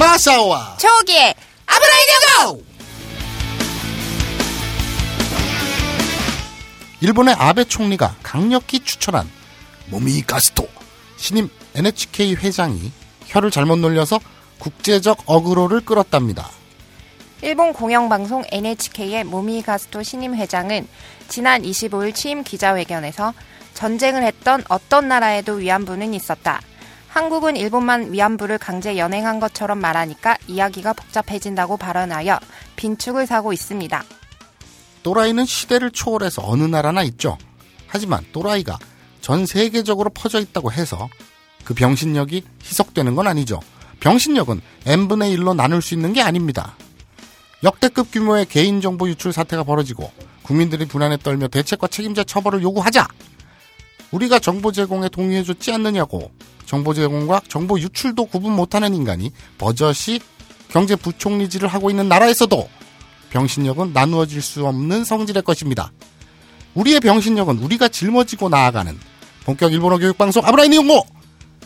마사오와 초기의 아브라이디오 일본의 아베 총리가 강력히 추천한 모미 가스토 신임 NHK 회장이 혀를 잘못 놀려서 국제적 어그로를 끌었답니다. 일본 공영방송 NHK의 모미 가스토 신임 회장은 지난 25일 취임 기자회견에서 전쟁을 했던 어떤 나라에도 위안부는 있었다. 한국은 일본만 위안부를 강제 연행한 것처럼 말하니까 이야기가 복잡해진다고 발언하여 빈축을 사고 있습니다. 또라이는 시대를 초월해서 어느 나라나 있죠. 하지만 또라이가 전 세계적으로 퍼져 있다고 해서 그 병신력이 희석되는 건 아니죠. 병신력은 n분의 1로 나눌 수 있는 게 아닙니다. 역대급 규모의 개인정보 유출 사태가 벌어지고 국민들이 불안에 떨며 대책과 책임자 처벌을 요구하자 우리가 정보 제공에 동의해줬지 않느냐고 정보 제공과 정보 유출도 구분 못하는 인간이 버젓이 경제부총리질을 하고 있는 나라에서도 병신력은 나누어질 수 없는 성질의 것입니다. 우리의 병신력은 우리가 짊어지고 나아가는 본격 일본어 교육방송 아브라인 이용고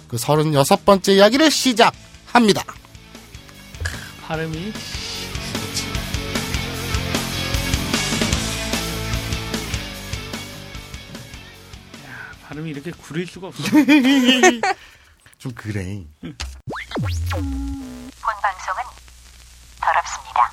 그 36번째 이야기를 시작합니다. 발음이 발음이 이렇게 구릴 수가 없어. 좀 그래. 본 방송은 더럽습니다.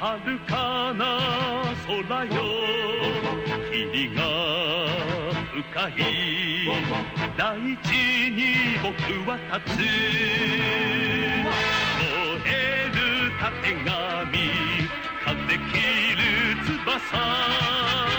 遥かな空よ。霧が深い。大地に僕は立つ。燃えるたてがみ風切る翼。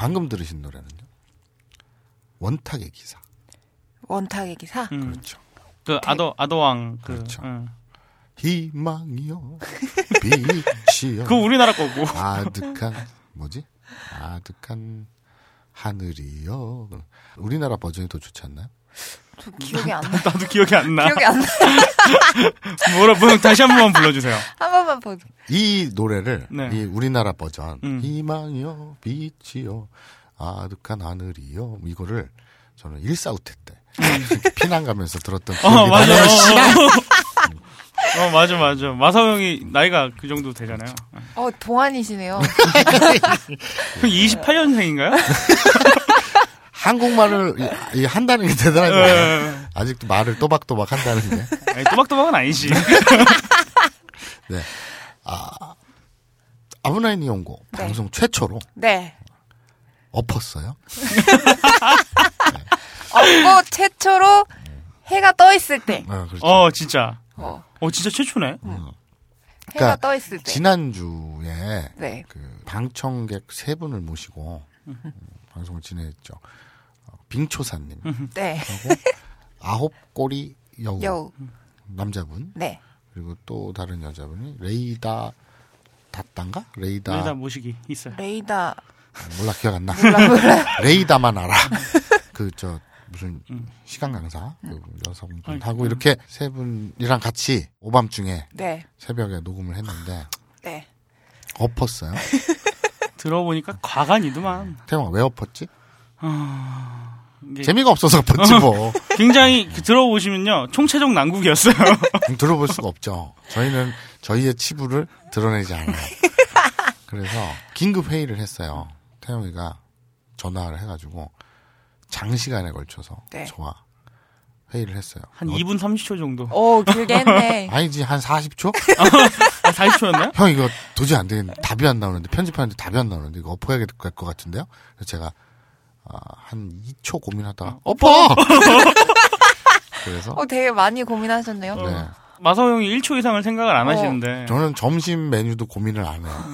방금 들으신 노래는요. 원탁의 기사. 원탁의 기사. 음, 그렇죠. 그 아도 아도왕 그 그렇죠. 응. 희망이요. 빛이요. 그거 우리나라 거고. 아득한 뭐지? 아득한 하늘이요. 우리나라 버전이 더 좋지 않나요? 저 기억이 안 나. 나도 기억이 안 나. 기억이 안 나. 뭐라 뭐 다시 한 번만 불러주세요. 한 번만 보자. 이 노래를 네. 이 우리나라 버전 음. 희망이요 빛이요 아득한 하늘이요 이거를 저는 일사후퇴 때 피난 가면서 들었던 어 기억이 맞아. 나요. 어, 어 맞아 맞아. 마사오 형이 나이가 그 정도 되잖아요. 어, 동안이시네요. 형 28년생인가요? 한국말을 이- 이 한다는 게 대단하죠. 예. 아직도 말을 또박또박 한다는 게. 아니, 또박또박은 아니지. 네. 아, 아브나인 이용고 네. 방송 최초로 네. 엎었어요. 없고 최초로 해가 떠 있을 때. 아, 그렇죠. 어 진짜. 어, 어 진짜 최초네. 해가 그러니까 떠 있을 때. 지난주에 네. 그 방청객 세 분을 모시고 음, 방송을 진행했죠. 어, 빙초사님 네. 하고 아홉 꼬리 여우, 여우. 남자분 네. 그리고 또 다른 여자분이 레이다 다딴가 레이다, 여기다 모시기 있어요. 레이다. 몰라 기억 안 나. 몰라, 몰라. 레이다만 알아. 그 저 무슨 시간 강사 그 여성분하고 이렇게 세 분이랑 같이 오밤중에 네. 새벽에 녹음을 했는데 네. 엎었어요. 들어보니까 과간이더만. 태영아 왜 엎었지? 이게 재미가 없어서 엎었지 뭐. 굉장히 그 들어보시면요 총체적 난국이었어요. 들어볼 수가 없죠. 저희는 저희의 치부를 드러내지 않아요. 그래서 긴급 회의를 했어요. 태영이가 전화를 해가지고 장시간에 걸쳐서 네. 저와 회의를 했어요. 한 어, 2분 30초 정도. 오, 길게 했네. 아니지 한 40초? 아, 40초였나요? 형 이거 도저히 안 되겠는데 답이 안 나오는데 편집하는데 답이 안 나오는데 이거 엎어야 될것 같은데요? 그래서 제가 아, 한 2초 고민하다가 엎어! 그래서 어, 되게 많이 고민하셨네요. 네. 마서 형이 1초 이상을 생각을 안 어. 하시는데. 저는 점심 메뉴도 고민을 안 해요.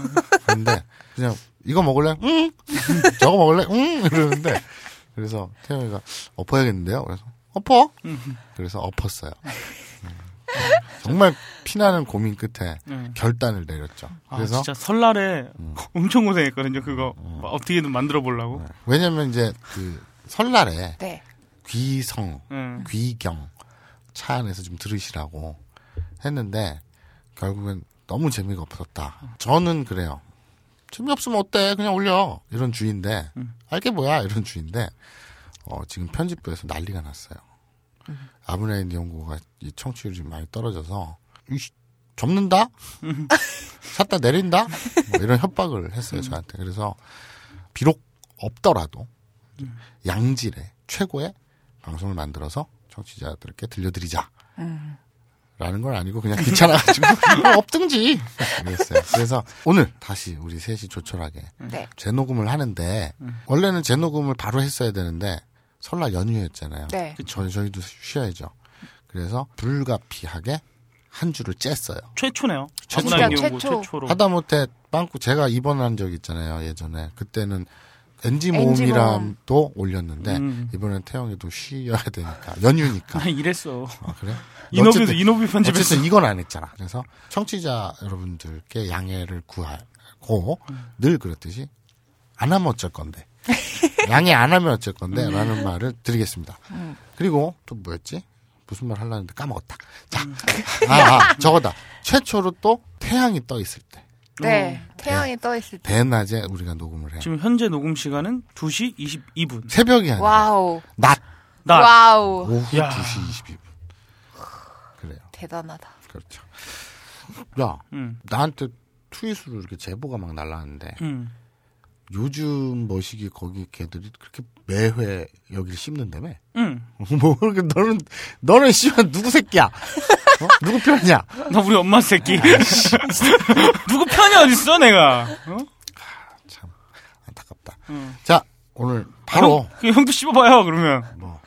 그런데 그냥 이거 먹을래? 응. 저거 먹을래? 응. 이러는데 그래서 태영이가 엎어야겠는데요. 그래서 엎어. 그래서 엎었어요. 음. 정말 피나는 고민 끝에 네. 결단을 내렸죠. 아, 그래서 음. 진짜 설날에 엄청 고생했거든요. 그거 막 어떻게든 만들어 보려고. 왜냐면 이제 그 설날에 네. 귀성, 응. 귀경 차 안에서 좀 들으시라고 했는데 결국엔 너무 재미가 없었다. 저는 그래요. 재미없으면 어때? 그냥 올려. 이런 주인데 알게 뭐야? 이런 주인데 어, 지금 편집부에서 난리가 났어요. 아브라인 연구가 이 청취율이 많이 떨어져서 이씨, 접는다? 샀다 내린다? 뭐 이런 협박을 했어요 저한테. 그래서 비록 없더라도 양질의 최고의 방송을 만들어서 청취자들께 들려드리자. 라는 건 아니고 그냥 귀찮아가지고 어, 없든지 그랬어요. 그래서 오늘 다시 우리 셋이 조촐하게 네. 재녹음을 하는데 원래는 재녹음을 바로 했어야 되는데 설날 연휴였잖아요. 네. 저희 저희도 쉬어야죠. 그래서 불가피하게 한 주를 짰어요. 최초네요. 최초. 최초. 최초로. 하다못해 빵꾸 제가 입원한 적 있잖아요. 예전에 그때는 NG 모음이람도 올렸는데 음. 이번엔 태영이도 쉬어야 되니까 연휴니까. 나 이랬어. 아, 그래? 이노비도 이노비 편집했어. 어쨌든 이건 안 했잖아. 그래서 청취자 여러분들께 양해를 구하고 늘 그렇듯이 안 하면 어쩔 건데 양해 안 하면 어쩔 건데 라는 말을 드리겠습니다. 그리고 또 뭐였지? 무슨 말 하려는데 까먹었다. 자, 아, 아, 저거다. 최초로 또 태양이 떠 있을 때. 네. 태양이 떠 있을 때. 대낮에 우리가 녹음을 해요. 지금 현재 녹음 시간은 2시 22분. 새벽이 아니라 wow. 낮나 wow. 오후 야. 2시 22분. 그래요. 대단하다. 그렇죠. 야, 응. 나한테 트윗으로 이렇게 제보가 막 날라왔는데 응. 요즘 머시기 거기 걔들이 그렇게 매회 여기를 씹는다며? 응. 뭐 그렇게 너는 너는 씨발 누구 새끼야? 어? 누구 편이야? 나 우리 엄마 새끼. 누구 편이 어딨어, 내가. 어? 참 안타깝다. 응. 자 오늘 바로 형, 그 형도 씹어봐요, 그러면. 뭐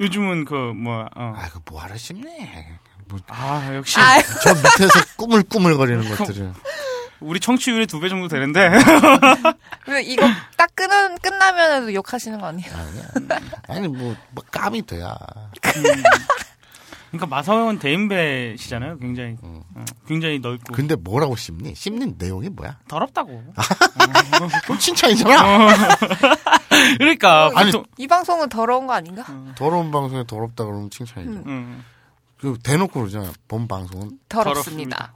요즘은 그, 뭐, 어. 아이고 뭐하러 씹네? 뭐, 아, 역시. 저 밑에서 꾸물꾸물거리는 것들을 우리 청취율이 두 배 정도 되는데. 그리고 이거 딱 끊은, 끝나면은 욕하시는 거 아니에요? 아니야. 아니 뭐, 뭐 까미 돼야. 그러니까 마사오는 대인배시잖아요, 굉장히. 어, 굉장히 넓고. 근데 뭐라고 씹니? 씹는 내용이 뭐야? 더럽다고. 그럼 칭찬이잖아. 그러니까. 어, 아니, 보통, 이 방송은 더러운 거 아닌가? 더러운 방송에 더럽다 그러면 칭찬이죠. 음. 그 대놓고 그러잖아요. 본 방송은 더럽습니다.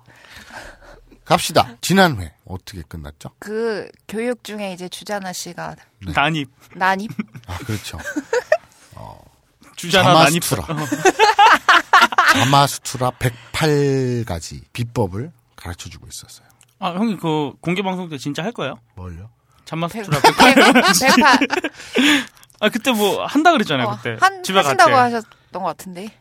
갑시다. 지난 회 어떻게 끝났죠? 그 교육 중에 이제 주자나 씨가 네. 난입. 난입 아 그렇죠. 주자나 난입. 자마수투라. 자마수투라 108가지 비법을 가르쳐 주고 있었어요. 아, 형님 그 공개 방송 때 진짜 할 거예요? 뭘요? 잠마스투라. 대파 아, 그때 뭐 한다 그랬잖아요, 어, 그때. 한, 집에. 하신다고 하셨던 것 같은데.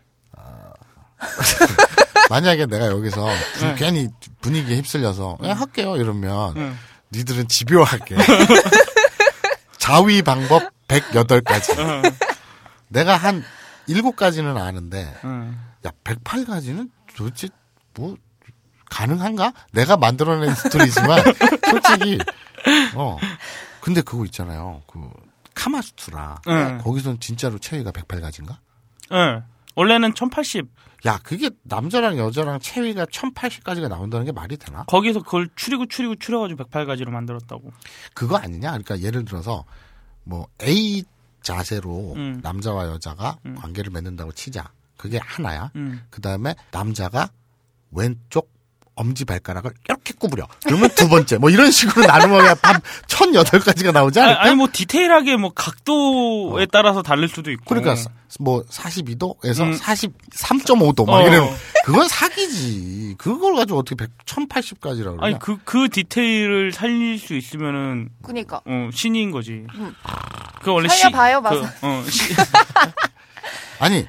만약에 내가 여기서 분- 네. 괜히 분위기에 휩쓸려서 야, 할게요 이러면 응. 니들은 집요하게 자위 방법 108가지 어, 내가 한 7가지는 아는데 어. 야 108가지는 도대체 뭐 가능한가? 내가 만들어낸 스토리지만 솔직히 어 근데 그거 있잖아요 그 카마수트라. 응. 거기선 진짜로 체위가 108가지인가? 응. 원래는 1080. 야, 그게 남자랑 여자랑 체위가 1080까지가 나온다는 게 말이 되나? 거기서 그걸 추리고 추리고 추려가지고 108가지로 만들었다고. 그거 아니냐? 그러니까 예를 들어서 뭐 A 자세로 음. 남자와 여자가 관계를 맺는다고 치자. 그게 하나야. 음. 그 다음에 남자가 왼쪽 엄지 발가락을 이렇게 구부려. 그러면 두 번째. 뭐 이런 식으로 나누면 한 1008가지가 나오지 아니, 않을까? 아니 뭐 디테일하게 뭐 각도에 따라서 다를 수도 있고. 그러니까 사- 뭐 42도에서 음. 43.5도 막 어. 이러면 그건 사기지. 그걸 가지고 어떻게 100, 1080까지라고 그러냐? 아니 그 그 디테일을 살릴 수 있으면은 그니까. 어, 신인 거지. 그 원래 살려봐요, 시. 그, 어, 시, 아니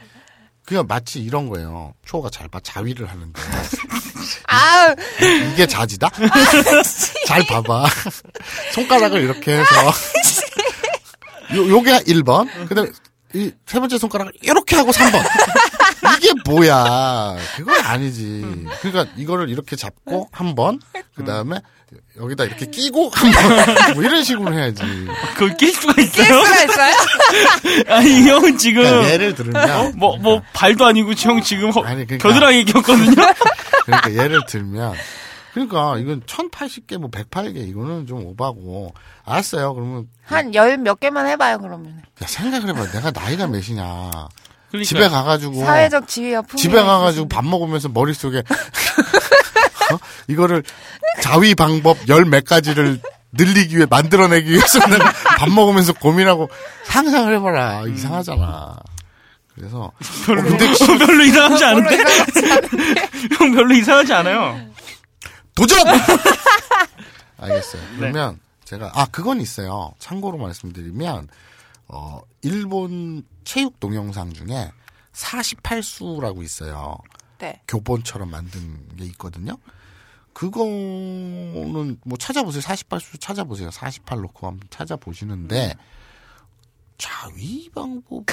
그냥 마치 이런 거예요. 초가 잘 봐. 자위를 하는데 아, 이게 자지다? 잘 봐봐. 손가락을 이렇게 해서 요 요게 1번. 그 다음에 이세 번째 손가락을 이렇게 하고 3번. 이게 뭐야? 그건 아니지. 그러니까 이거를 이렇게 잡고 한 번, 그 다음에 여기다 이렇게 끼고 한 번, 뭐 이런 식으로 해야지. 그걸 낄 수가 있어요? 수가 있어요? 아니 이 형은 지금 그러니까 예를 들면 뭐뭐 발도 아니고 형 지금 허, 아니, 그러니까- 겨드랑이 꼈거든요. 그러니까 예를 들면 그러니까 이건 1080개 뭐 108개 이거는 좀 오바고 알았어요. 그러면 한 열 몇 개만 해봐요, 그러면. 야, 생각을 해봐. 내가 나이가 몇이냐. 그러니까 집에 가가지고 사회적 지위와. 집에 가가지고 밥 먹으면서 머릿속에 어? 이거를 자위 방법 열 몇 가지를 늘리기 위해 만들어내기 위해서는 밥 먹으면서 고민하고 상상을 해봐라 이상하잖아. 그래서 별로 어, 근데 별로 이상하지 않은데? 형 별로 이상하지 않아요. 도전! 알겠어요. 네. 그러면 제가 아 그건 있어요. 참고로 말씀드리면 어 일본 체육 동영상 중에 48수라고 있어요. 네. 교본처럼 만든 게 있거든요. 그거는 뭐 찾아보세요. 48수 찾아보세요. 48 놓고 한번 찾아보시는데 자위 방법을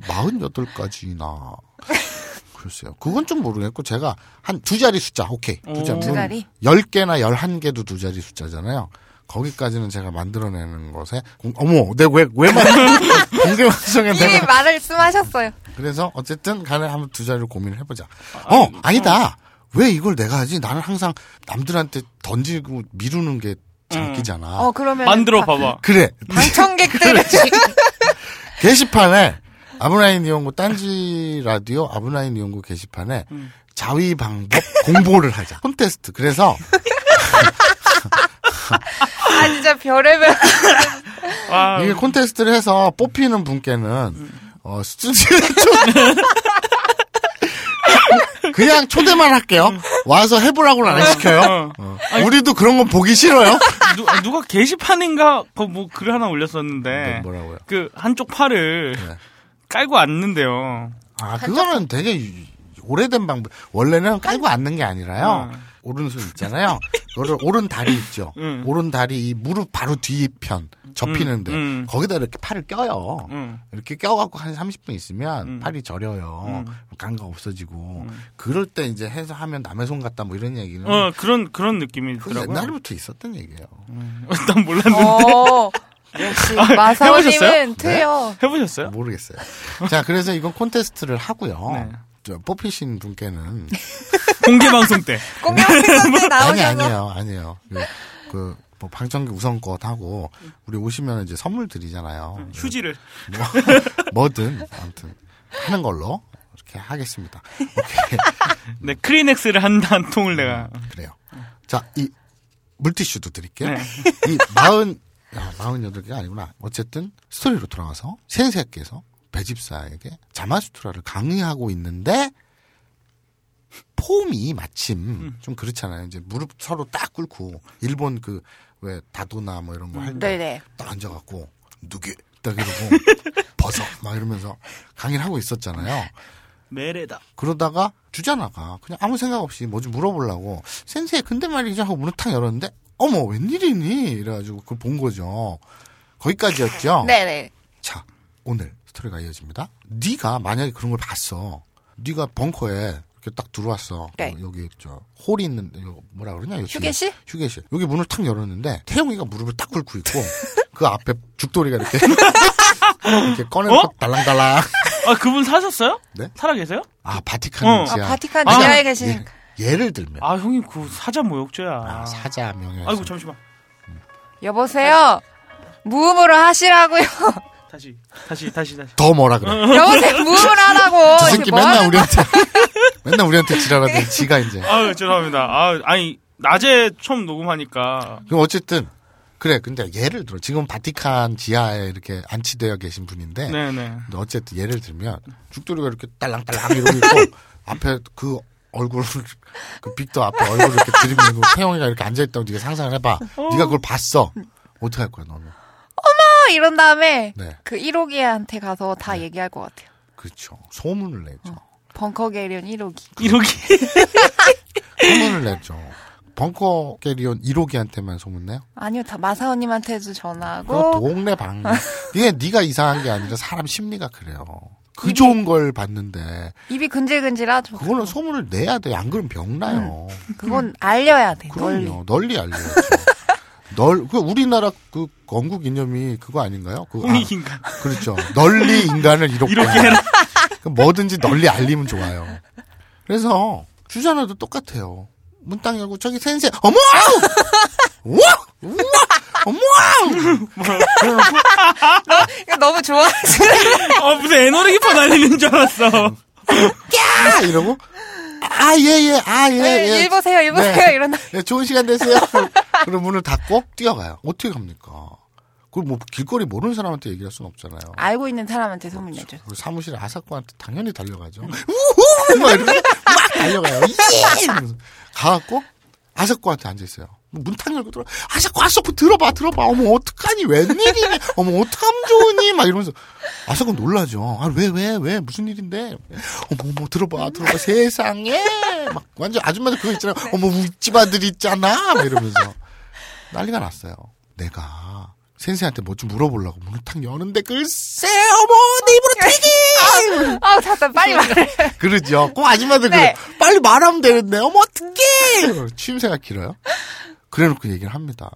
48가지나 글쎄요. 그건 좀 모르겠고 제가 한 두 자리 숫자 오케이. 두 자리. 두 자리? 10개나 11개도 두 자리 숫자잖아요. 거기까지는 제가 만들어내는 것에 공- 어머 내가 왜왜 공개 방송에 이미 내가 말씀하셨어요. 그래서 어쨌든 간에 한번 두 자리를 고민을 해보자. 어, 아니다. 왜 이걸 내가 하지? 나는 항상 남들한테 던지고 미루는 게 장기잖아. 어, 그러면. 만들어 봐봐. 그래. 방청객들을 게시판에 아브라인 이용구 딴지 라디오 아브라인 이용구 게시판에 자위 방법 공보를 하자. 콘테스트. 그래서 아, 진짜 별의별. 아, 이게 콘테스트를 해서 뽑히는 분께는 어 스튜디오에 좀 그냥 초대만 할게요. 와서 해보라고는 안 시켜요. 어. 우리도 그런 건 보기 싫어요. 누, 누가 게시판인가 그뭐글 하나 올렸었는데 뭐, 뭐라고요? 그 한쪽 팔을 네. 깔고 앉는데요. 아 그거는 되게 유- 오래된 방법. 원래는 깔고 앉는 게 아니라요. 음. 오른손 있잖아요. 그거를 오른 다리 있죠. 음. 오른 다리 이 무릎 바로 뒤편 접히는데 음, 음. 거기다 이렇게 팔을 껴요. 음. 이렇게 껴갖고 한 30분 있으면 음. 팔이 저려요. 감각 없어지고. 그럴 때 이제 해서 하면 남의 손 같다 뭐 이런 얘기는 어 그런 그런 그 느낌이더라고요. 옛날부터 있었던 얘기예요. 난 몰랐는데 어. 역시 마사오님은 해보셨어요? 트요. 해보셨어요? 모르겠어요. 자, 그래서 이건 콘테스트를 하고요. 네. 저 뽑히신 분께는 공개 방송 때. 공명선때 아니 나오셔서. 아니에요, 아니에요. 그, 그, 뭐 방청객 우선권 하고 우리 오시면 이제 선물 드리잖아요. 휴지를 뭐, 뭐든 아무튼 하는 걸로 이렇게 하겠습니다. 오케이. 네 크리넥스를 한 한 통을 내가 그래요. 자, 이 물티슈도 드릴게요. 네. 이 마흔, 야, 마흔여덟 개가 아니구나. 어쨌든 스토리로 돌아가서 센세께서 배집사에게 자마수트라를 강의하고 있는데 폼이 마침 음. 좀 그렇잖아요. 이제 무릎 서로 딱 꿇고 일본 그 왜 다도나 뭐 이런 거 할 때. 딱 앉아갖고 누게 딱 이러고 벗어 막 이러면서 강의를 하고 있었잖아요. 메레다. 그러다가 주자나가 그냥 아무 생각 없이 뭐 좀 물어보려고 센세 근데 말이죠 하고 문을 탁 열었는데 어머 웬일이니 이래가지고 그걸 본 거죠. 거기까지였죠. 네네. 자 오늘 스토리가 이어집니다. 네가 만약에 그런 걸 봤어. 네가 벙커에 이렇게 딱 들어왔어. 네. 어, 여기 저 홀이 있는 뭐라 그러냐? 여기 휴게실? 휴게실. 여기 문을 탁 열었는데 태용이가 무릎을 딱 꿇고 있고 그 앞에 죽돌이가 이렇게 이렇게 꺼내놓고 어? 달랑달랑. 아 그분 사셨어요? 네? 살아 계세요? 아 바티칸 어. 지하. 아, 바티칸 아, 지하에 예, 계시니까. 예를 들면 아 형님 그 사자 모욕죄야. 아, 사자 명예. 아이고 잠시만. 여보세요? 무음으로 하시라고요. 다시 다시 다시 다시. 더 뭐라 그래. 여보세요? 무음을 하라고. 저 새끼 뭐 맨날 우리한테 맨날 우리한테 지랄하더니 지가 이제. 아유 죄송합니다. 아 아니 낮에 처음 녹음하니까 그럼 어쨌든 그래. 근데 예를 들어 지금 바티칸 지하에 이렇게 안치되어 계신 분인데 네네. 근데 어쨌든 예를 들면 죽돌이가 이렇게 딸랑딸랑 이러고 있고 앞에 그 얼굴 그 빅터 앞에 얼굴 이렇게 들이밀고 태영이가 이렇게 앉아 있다고 네가 상상을 해봐. 네가 그걸 봤어. 어떻게 할 거야 너는? 거 이런 다음에 네, 그 1호기한테 가서 다 얘기할 것 같아요. 그렇죠. 소문을 내죠. 벙커 게리온 1호기. 이렇게 소문을 내죠. 벙커 게리온 1호기한테만 소문내요? 아니요, 다 마사오님한테도 전화하고. 동네 방. 이게 네가 이상한 게 아니라 사람 심리가 그래요. 그 좋은 걸 봤는데 입이 근질근질하죠. 그거는 소문을 내야 돼. 안 그러면 병 나요. 그건 알려야 돼. 널리. 그럼요. 널리 알려야죠. 널, 그 우리나라 그 건국 이념이 그거 아닌가요? 그, 아, 홍익인간. 그렇죠. 널리 인간을 이롭게 이렇게 해라. 그 뭐든지 널리 알리면 좋아요. 그래서 주자나도 똑같아요. 문딱 열고 저기 센세 어머 우와 우와 어머 그래놓고 이거 너무 좋아하지. 어 무슨 에너지기파 날리는 줄 알았어. 야 이러고 아 예 예 아 예 예. 일 보세요, 일 보세요. 네. 이런. 네, 좋은 시간 되세요. 그럼 문을 닫고 뛰어가요. 어떻게 갑니까? 그걸 뭐 길거리 모르는 사람한테 얘기할 수는 없잖아요. 알고 있는 사람한테 소문 내죠. 그 사무실 아사코한테 당연히 달려가죠. 우후! 막 이러면서 막 달려가요. 예! 가갖고 아사코한테 앉아 있어요. 문탁 열고 들어. 아사코, 아사코 들어봐, 들어봐. 어머, 어떡하니? 웬일이니? 어머, 어떡하면 좋으니? 막 이러면서. 아사코 놀라죠. 아, 왜, 왜, 왜? 무슨 일인데? 어머, 어머, 들어봐, 들어봐. 세상에. 막 완전 아줌마들 그거 있잖아요. 어머, 윗집 아들 있잖아. 막 이러면서. 난리가 났어요. 내가 센세한테 뭐 좀 물어보려고 문을 탁 여는데 글쎄 어머 내 입으로 되게 아우, 답답, 빨리 말해. 그러죠. 그 아줌마들 네. 그래. 빨리 말하면 되는데 어머 어떡해 취임새가 길어요. 그래놓고 얘기를 합니다.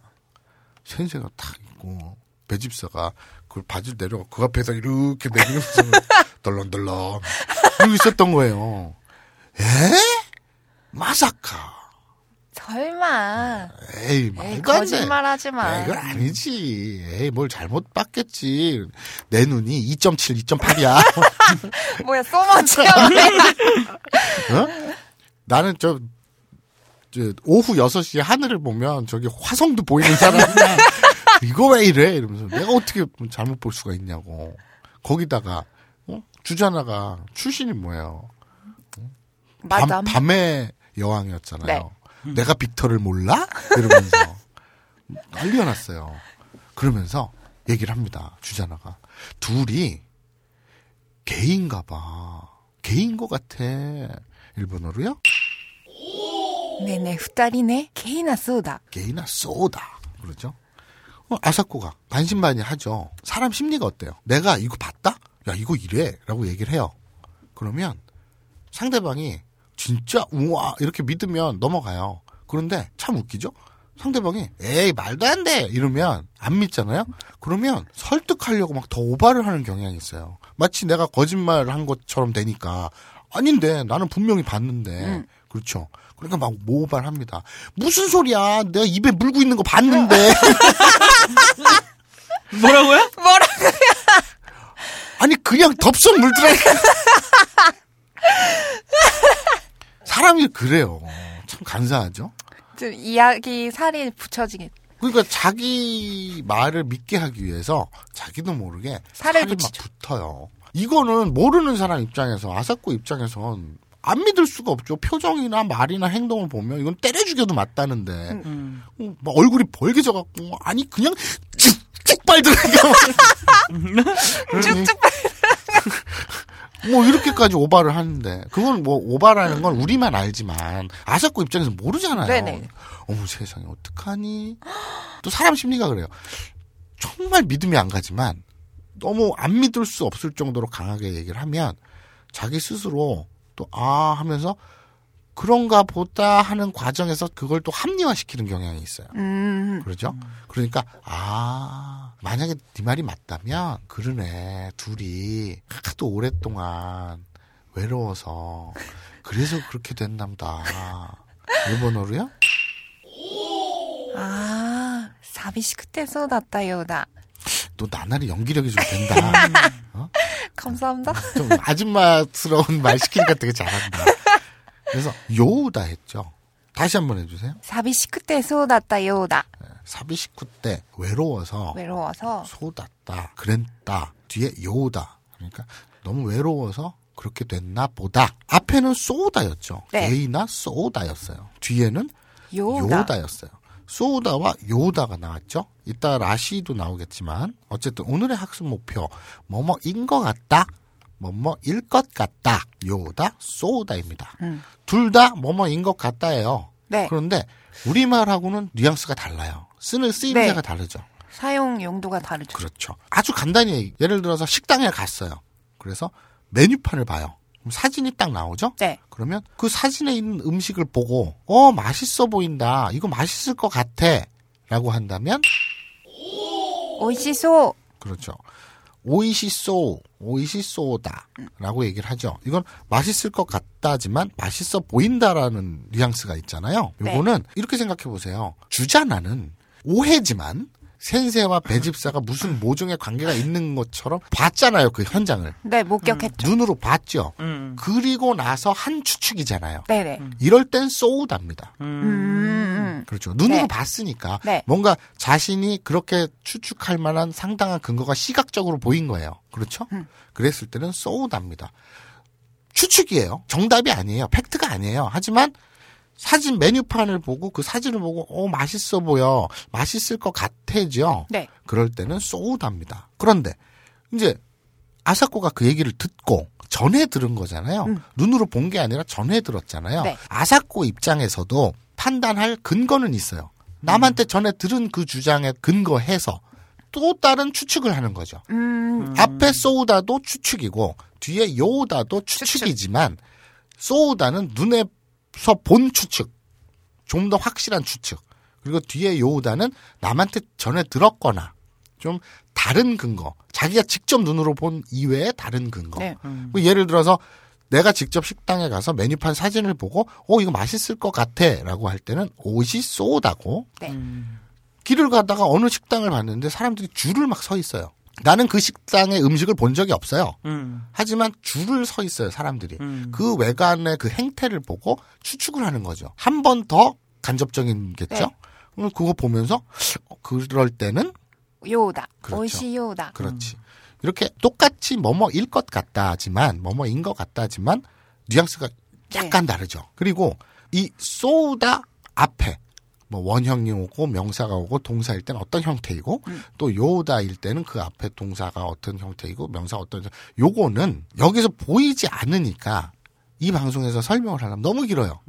센세가 탁 있고 배집사가 그걸 바지를 내려가 그 앞에서 이렇게 내리면서 덜렁덜렁 이러고 있었던 거예요. 에? 마사카. 설마. 에이, 말도 안 돼. 거짓말 하지 마. 에이, 이건 아니지. 에이, 뭘 잘못 봤겠지. 내 눈이 2.7, 2.8이야. 뭐야, 소머치야. 어? 나는 저, 저, 오후 6시에 하늘을 보면 저기 화성도 보이는 사람이야. 이거 왜 이래? 이러면서 내가 어떻게 잘못 볼 수가 있냐고. 거기다가, 어? 주자나가 출신이 뭐예요? 밤, 마담. 밤의 여왕이었잖아요. 네. 내가 빅터를 몰라? 이러면서 난리가 났어요. 그러면서 얘기를 합니다. 주자나가 둘이 게인가 봐. 게인 것 같아. 일본어로요? 네네, 후다리네. 케이나 쏘다. 게이나 쏘다. 그러죠? 어, 아사코가 반신반의 하죠. 사람 심리가 어때요? 내가 이거 봤다? 야 이거 이래 라고 얘기를 해요. 그러면 상대방이 진짜 우와 이렇게 믿으면 넘어가요. 그런데 참 웃기죠? 상대방이 에이 말도 안 돼 이러면 안 믿잖아요. 그러면 설득하려고 막 더 오바를 하는 경향이 있어요. 마치 내가 거짓말을 한 것처럼 되니까 아닌데 나는 분명히 봤는데 그렇죠. 그러니까 막 모발합니다. 무슨 소리야? 내가 입에 물고 있는 거 봤는데. 뭐라고요? 뭐라? 아니 그냥 덥석 물더라니까. 사람이 그래요. 참 간사하죠. 좀 이야기 살이 붙여지게. 그러니까 자기 말을 믿게 하기 위해서 자기도 모르게 살을 살이 막 붙이죠. 붙어요. 이거는 모르는 사람 입장에서 아사코 입장에선 안 믿을 수가 없죠. 표정이나 말이나 행동을 보면 이건 때려 죽여도 맞다는데 음. 어, 막 얼굴이 벌개져 갖고 아니 그냥 쭉쭉 빨더라니까. 쭉쭉 뭐 이렇게까지 오바를 하는데 그건 뭐 오바라는 건 우리만 알지만 아사코 입장에서 모르잖아요. 네네. 어머 세상에 어떡하니? 또 사람 심리가 그래요. 정말 믿음이 안 가지만 너무 안 믿을 수 없을 정도로 강하게 얘기를 하면 자기 스스로 또 아 하면서 그런가 보다 하는 과정에서 그걸 또 합리화시키는 경향이 있어요. 음. 그렇죠? 그러니까 아 만약에 네 말이 맞다면 그러네 둘이 하도 오랫동안 외로워서 그래서 그렇게 된답다. 일본어로요? 아, 사비시크 때서 났다요다. 너 나날이 연기력이 좀 된다. 어? 감사합니다. 아, 좀 아줌마스러운 말 시키니까 되게 잘한다. 그래서 요다 했죠. 다시 한번 해주세요. 사비시크 때 소났다 요다. 네, 사비시크 때 외로워서 외로워서 소났다 그랬다 뒤에 요다 그러니까 너무 외로워서 그렇게 됐나 보다. 앞에는 쏘다였죠. 네. 게이나 쏘다였어요. 뒤에는 요다. 요다였어요. 쏘다와 요다가 나왔죠. 이따 라시도 나오겠지만 어쨌든 오늘의 학습 목표 뭐뭐인 것 같다. 뭐뭐일 것 같다. 요다, 소다입니다. 음. 둘다 뭐뭐인 것 같다예요. 네. 그런데 우리말하고는 뉘앙스가 달라요. 쓰는 쓰임새가 네. 다르죠. 사용 용도가 다르죠. 그렇죠. 아주 간단히 예를 들어서 식당에 갔어요. 그래서 메뉴판을 봐요. 그럼 사진이 딱 나오죠? 네. 그러면 그 사진에 있는 음식을 보고 어 맛있어 보인다. 이거 맛있을 것 같아. 라고 한다면 오이시소. 그렇죠. 오이시소, 오이시소다. 라고 얘기를 하죠. 이건 맛있을 것 같다지만 맛있어 보인다라는 뉘앙스가 있잖아요. 네. 요거는 이렇게 생각해 보세요. 주자나는 오해지만 센세와 배집사가 무슨 모종의 관계가 있는 것처럼 봤잖아요. 그 현장을. 네, 목격했죠. 눈으로 봤죠. 음. 그리고 나서 한 추측이잖아요. 네네. 이럴 땐 쏘우답니다. 음, 음. 그렇죠. 눈으로 네. 봤으니까 네. 뭔가 자신이 그렇게 추측할 만한 상당한 근거가 시각적으로 보인 거예요. 그렇죠? 음. 그랬을 때는 쏘우답니다. 추측이에요. 정답이 아니에요. 팩트가 아니에요. 하지만 사진 메뉴판을 보고 그 사진을 보고 어 맛있어 보여. 맛있을 것 같아죠. 네. 그럴 때는 쏘우답니다. 그런데 이제 아사코가 그 얘기를 듣고 전해 들은 거잖아요. 눈으로 본 게 아니라 전해 들었잖아요. 네. 아사코 입장에서도 판단할 근거는 있어요. 남한테 전해 들은 그 주장에 근거해서 또 다른 추측을 하는 거죠. 음, 앞에 쏘우다도 추측이고 뒤에 요우다도 추측이지만 쏘우다는 눈에서 본 추측, 좀 더 확실한 추측. 그리고 뒤에 요우다는 남한테 전해 들었거나 좀 다른 근거, 자기가 직접 눈으로 본 이외의 다른 근거. 네. 뭐 예를 들어서 내가 직접 식당에 가서 메뉴판 사진을 보고 어 이거 맛있을 것 같아라고 할 때는 옷이 쏘다고 네. 길을 가다가 어느 식당을 봤는데 사람들이 줄을 막 서 있어요. 나는 그 식당의 음식을 본 적이 없어요. 음. 하지만 줄을 서 있어요, 사람들이. 음. 그 외관의 그 행태를 보고 추측을 하는 거죠. 한 번 더 간접적인겠죠? 네. 그럼 그거 보면서 어, 그럴 때는 요다. 그렇죠. 오이시 요다. 그렇지. 이렇게 똑같이 뭐뭐일 것 같다지만 뭐뭐인 것 같다지만 뉘앙스가 약간 다르죠. 그리고 이 쏘다 앞에 뭐 원형이 오고 명사가 오고 동사일 때는 어떤 형태이고 또 요다일 때는 그 앞에 동사가 어떤 형태이고 명사가 어떤 형- 요거는 여기서 보이지 않으니까 이 방송에서 설명을 하려면 너무 길어요.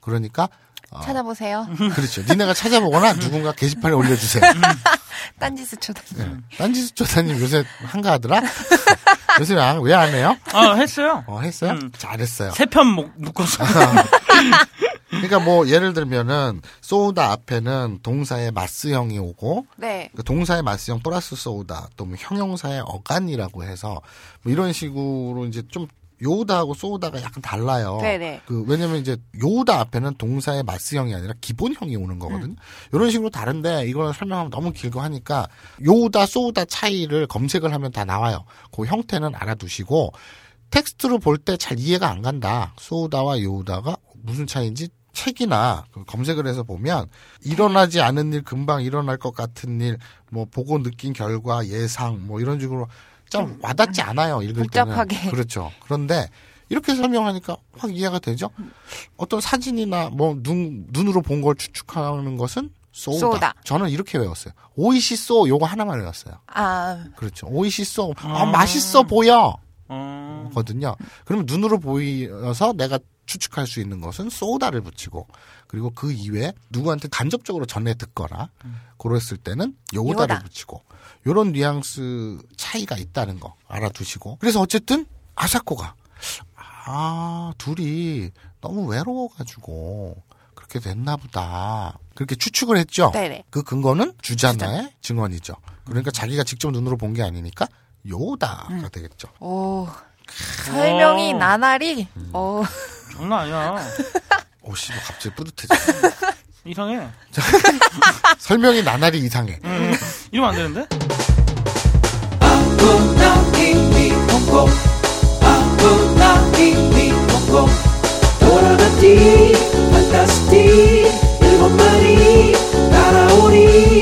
그러니까 어, 찾아보세요. 그렇죠. 니네가 찾아보거나 누군가 게시판에 올려주세요. 딴지스 초다. 네. 딴지스 조사님 요새 한가하더라? 요새 왜 안 해요? 아, 했어요. 어, 했어요? 음. 잘했어요. 세 편 묶어서. 그러니까 뭐 예를 들면은 쏘우다 앞에는 동사의 마스형이 오고 네. 그 동사의 마스형 플러스 쏘우다 또 뭐 형용사의 어간이라고 해서 뭐 이런 식으로 이제 좀 요우다하고 쏘우다가 약간 달라요. 네네. 그 왜냐면 이제 요우다 앞에는 동사의 마스형이 아니라 기본형이 오는 거거든요. 이런 식으로 다른데 이걸 설명하면 너무 길고 하니까 요우다 쏘우다 차이를 검색을 하면 다 나와요. 그 형태는 알아두시고 텍스트로 볼 때 잘 이해가 안 간다. 쏘우다와 요우다가 무슨 차이인지 책이나 그 검색을 해서 보면 일어나지 않은 일 금방 일어날 것 같은 일 뭐 보고 느낀 결과 예상 뭐 이런 식으로 좀 와닿지 않아요 읽을 복잡하게. 때는 그렇죠. 그런데 이렇게 설명하니까 확 이해가 되죠? 어떤 사진이나 뭐 눈 눈으로 본 걸 추측하는 것은 쏘다. 쏘다. 저는 이렇게 외웠어요. 오이시 쏘 요거 하나만 외웠어요. 아, 그렇죠. 오이시 쏘 아, 맛있어 보여. 어. 거든요. 그러면 눈으로 보여서 내가 추측할 수 있는 것은 소다를 붙이고 그리고 그 이외에 누구한테 간접적으로 전해 듣거나 그랬을 때는 요다를 요다. 붙이고 요런 뉘앙스 차이가 있다는 거 알아두시고 그래서 어쨌든 아사코가 아 둘이 너무 외로워가지고 그렇게 됐나 보다 그렇게 추측을 했죠. 네네. 그 근거는 주자나의 증언이죠. 그러니까 자기가 직접 눈으로 본 게 아니니까 요다가 되겠죠. 오. 설명이 어. 나날이, 어, 장난 아니야. 오, 씨, 갑자기 뿌듯해져. 이상해. 설명이 나날이 이상해. 음, 이러면 안 되는데? 돌아갔디 판타스티 일본말이 따라오니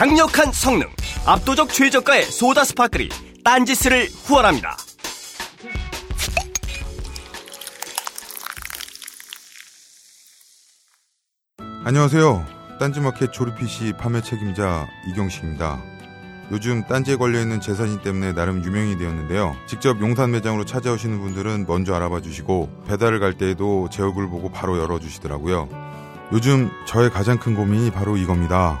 강력한 성능, 압도적 최저가의 소다 스파클이 딴지스를 후원합니다. 안녕하세요. 딴지마켓 조립 PC 판매 책임자 이경식입니다. 요즘 딴지에 걸려있는 재산이 때문에 나름 유명이 되었는데요. 직접 용산 매장으로 찾아오시는 분들은 먼저 알아봐 주시고 배달을 갈 때에도 제 얼굴 보고 바로 열어주시더라고요. 요즘 저의 가장 큰 고민이 바로 이겁니다.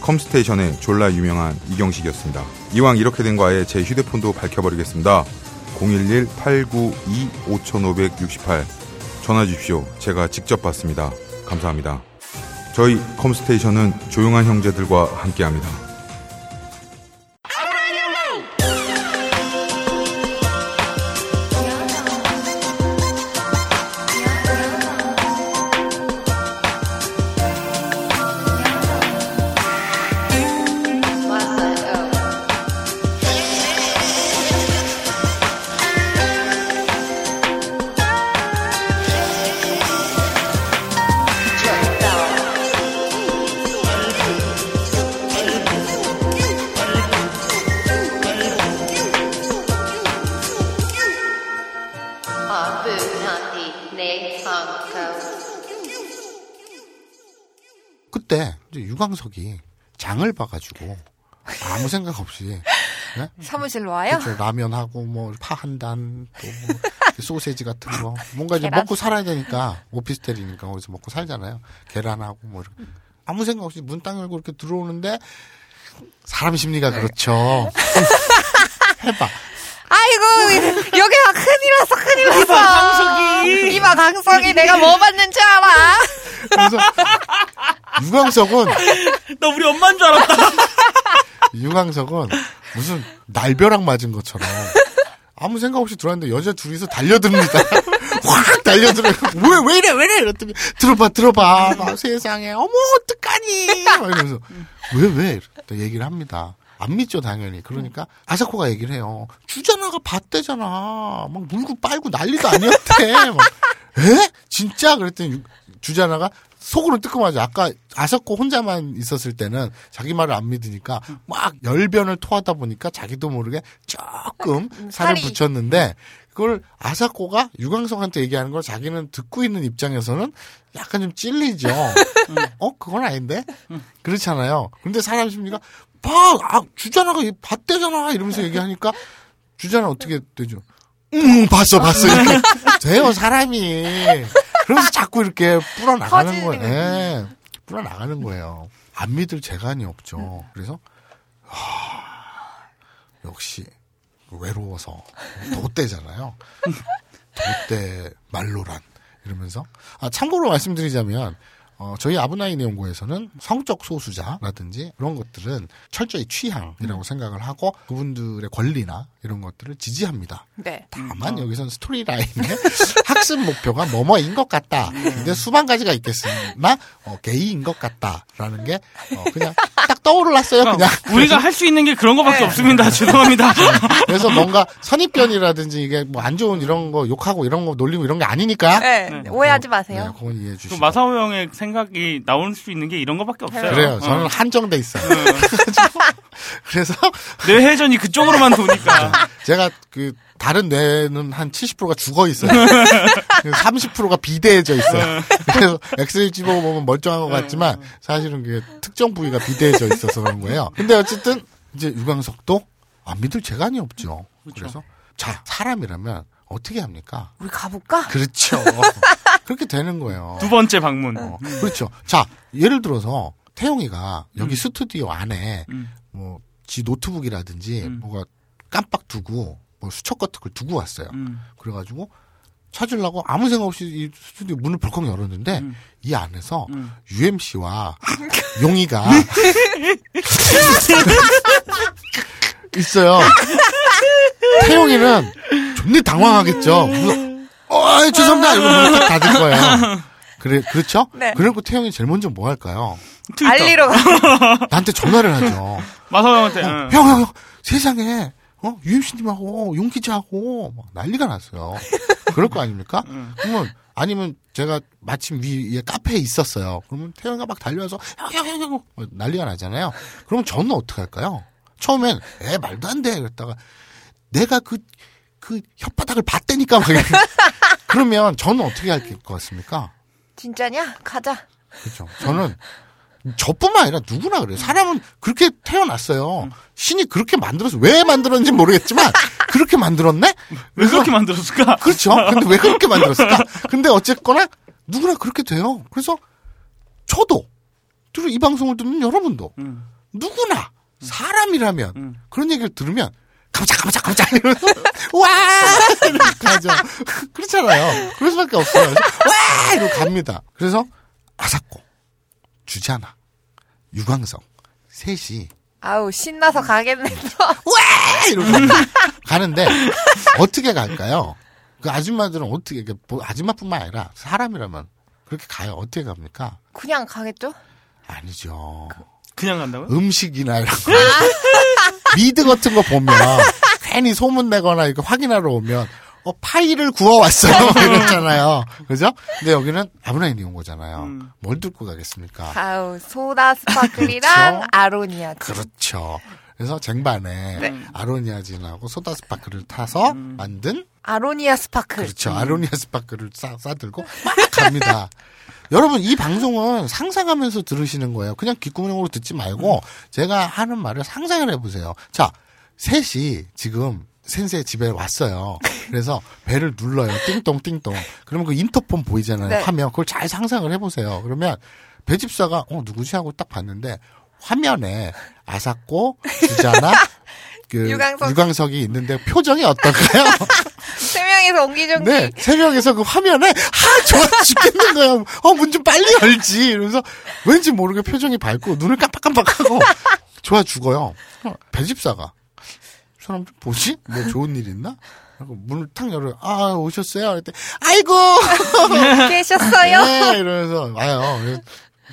컴스테이션의 졸라 유명한 이경식이었습니다. 이왕 이렇게 된 거 아예 제 휴대폰도 밝혀버리겠습니다. 011-892-5568 전화 주십시오. 제가 직접 받습니다. 감사합니다. 저희 컴스테이션은 조용한 형제들과 함께합니다. 유광석이 장을 봐가지고 아무 생각 없이 네? 사무실로 와요? 그렇죠. 라면하고 뭐 파 한 단, 또 뭐 소세지 같은 거 뭔가 이제 계란. 먹고 살아야 되니까 오피스텔이니까 거기서 먹고 살잖아요. 계란하고 뭐 이렇게 아무 생각 없이 문 땅 열고 이렇게 들어오는데 사람 심리가 그렇죠. 해봐. 아이고, 여기가 큰일 났어, 큰일 났어. 이봐, 강석이. 이봐, 강석이. 내가 뭐 받는 줄 알아? 그래서 유광석은 나 우리 엄마인 줄 알았다. 유광석은 무슨 날벼락 맞은 것처럼 아무 생각 없이 들어왔는데 여자 둘이서 달려듭니다. 확 달려들어. 왜, 왜 이래, 왜 이래? 이랬더니, 들어봐, 들어봐. 막 세상에, 어머, 어떡하니? 막 이러면서, 왜, 왜? 또 얘기를 합니다. 안 믿죠, 당연히. 그러니까, 아사코가 얘기를 해요. 주자나가 봤대잖아. 막 물고 빨고 난리도 아니었대. 막, 에? 진짜? 그랬더니, 유- 주자나가 속으로 뜨끔하죠. 아까 아사코 혼자만 있었을 때는 자기 말을 안 믿으니까 막 열변을 토하다 보니까 자기도 모르게 조금 살을 살이. 붙였는데 그걸 아사코가 유광석한테 얘기하는 걸 자기는 듣고 있는 입장에서는 약간 좀 찔리죠. 어? 그건 아닌데? 그렇잖아요. 근데 사람 심리가 봐! 아, 이- 봤대잖아! 이러면서 얘기하니까 주자나 어떻게 되죠? 응, 봤어, 봤어. 이렇게 돼요, 사람이. 그러면서 자꾸 이렇게 퍼지는 거예요. 예. 뿌려나가는 거예요. 안 믿을 재간이 없죠. 그래서, 하, 역시, 외로워서, 도대잖아요. 도대 말로란. 이러면서. 아, 참고로 말씀드리자면, 어, 저희 아브나인 연구에서는 성적 소수자라든지 그런 것들은 철저히 취향이라고 생각을 하고 그분들의 권리나 이런 것들을 지지합니다. 네. 다만 여기선 스토리라인의 학습 목표가 뭐뭐인 것 같다. 근데 수만 가지가 있겠으나 어, 게이인 것 같다라는 게 어, 그냥 딱 떠올랐어요. 그냥 우리가 할 수 있는 게 그런 거밖에 네. 없습니다. 죄송합니다. 그래서 뭔가 선입견이라든지 이게 뭐 안 좋은 이런 거 욕하고 이런 거 놀리고 이런 게 아니니까 네. 네. 오해하지 네, 마세요. 그건 이해해 그 주시고 마사오 형의 생 각이 나올 수 있는 게 이런 거밖에 없어요. 그래요. 어. 저는 한정돼 있어요. 그래서 내 회전이 그쪽으로만 도니까. 제가 그 다른 뇌는 한 70%가 죽어 있어요. 30%가 비대해져 있어요. 그래서 엑스레이 찍어보면 멀쩡한 것 같지만 사실은 그게 특정 부위가 비대해져 있어서 그런 거예요. 근데 어쨌든 이제 유광석도 안 믿을 재간이 없죠. 그래서 자 사람이라면 어떻게 합니까? 우리 가볼까? 그렇죠. 그렇게 되는 거예요. 두 번째 방문. 어, 그렇죠. 자, 예를 들어서 태용이가 여기 스튜디오 안에 음. 뭐지 노트북이라든지 음. 뭐가 깜빡 두고 뭐 수첩 같은 걸 두고 왔어요. 음. 그래가지고 찾으려고 아무 생각 없이 이 스튜디오 문을 벌컥 열었는데 음. 이 안에서 음. UMC와 용이가 있어요. 태용이는 존나 당황하겠죠. 어, 죄송합니다. 이러고 문을 딱 닫을 거예요. 그래, 그렇죠? 네. 그리고 태용이 제일 먼저 뭐 할까요? 트위터. 알리러 가. 나한테 전화를 하죠. 마사오 형한테. 어, 응. 형, 형, 형, 세상에, 어, UMC님하고 용 기자하고 막 난리가 났어요. 그럴 거 아닙니까? 응. 그러면, 아니면 제가 마침 위에 카페에 있었어요. 그러면 태영이가 막 달려와서, 형, 형, 형, 형, 뭐 난리가 나잖아요. 그러면 저는 어떻게 할까요? 처음엔, 에, 말도 안 돼. 그랬다가, 내가 그, 그 혓바닥을 봤다니까. 막. 그러면 저는 어떻게 할 것 같습니까? 진짜냐? 가자. 그렇죠. 저는 저뿐만 아니라 누구나 그래요. 사람은 그렇게 태어났어요. 신이 그렇게 만들어서 왜 만들었는지 모르겠지만 그렇게 만들었네. 왜 그렇게 만들었을까? 그렇죠. 근데 왜 그렇게 만들었을까? 근데 어쨌거나 누구나 그렇게 돼요. 그래서 저도 그리고 이 방송을 듣는 여러분도 음. 누구나 사람이라면 음. 그런 얘기를 들으면 깜짝 깜짝 깜짝 이러면서 와 이렇게 하죠. 그렇잖아요. 그럴 수밖에 없어요. 와 이러고 갑니다. 그래서 아사코, 주자나, 유광석 셋이 아우 신나서 가겠네. 또. 와 이러고. 가는데 어떻게 갈까요? 그 아줌마들은 어떻게 이게 뭐 아줌마뿐만 아니라 사람이라면 그렇게 가요. 어떻게 갑니까? 그냥 가겠죠? 아니죠. 그냥 간다고요? 음식이나 이런 거. 미드 같은 거 보면 괜히 소문 내거나 이거 확인하러 오면 어 파이를 구워왔어요 이랬잖아요. 그죠? 근데 여기는 아부 라인이 온 거잖아요. 음. 뭘 듣고 가겠습니까? 아우 소다 스파클이랑 그렇죠. 아로니아. 그렇죠. 그래서 쟁반에 네. 아로니아 진하고 소다 스파클을 타서 음. 만든 아로니아 스파클. 그렇죠. 아로니아 스파클을 싸, 싸들고 막 갑니다. 여러분, 이 방송은 상상하면서 들으시는 거예요. 그냥 귓구멍으로 듣지 말고 제가 하는 말을 상상을 해보세요. 자, 셋이 지금 先生 집에 왔어요. 그래서 배를 눌러요. 띵동, 띵동. 그러면 그 인터폰 보이잖아요. 네. 화면. 그걸 잘 상상을 해보세요. 그러면 배집사가, 어, 누구지? 하고 딱 봤는데 화면에 아사코, 주자나, 그 유광석. 유광석이 있는데 표정이 어떨까요? 세 명이서 옹기종기. 네, 세 명에서 그 화면에 하 좋아 죽겠는 거야. 어 문 좀 빨리 열지. 이러면서 왠지 모르게 표정이 밝고 눈을 깜빡깜빡하고 좋아 죽어요. 어, 배집사가 이 사람 좀 뭐지? 뭐 좋은 일 있나? 하고 문을 탁 열어. 아 오셨어요? 그때 아이고 계셨어요? 네, 이러면서 와요.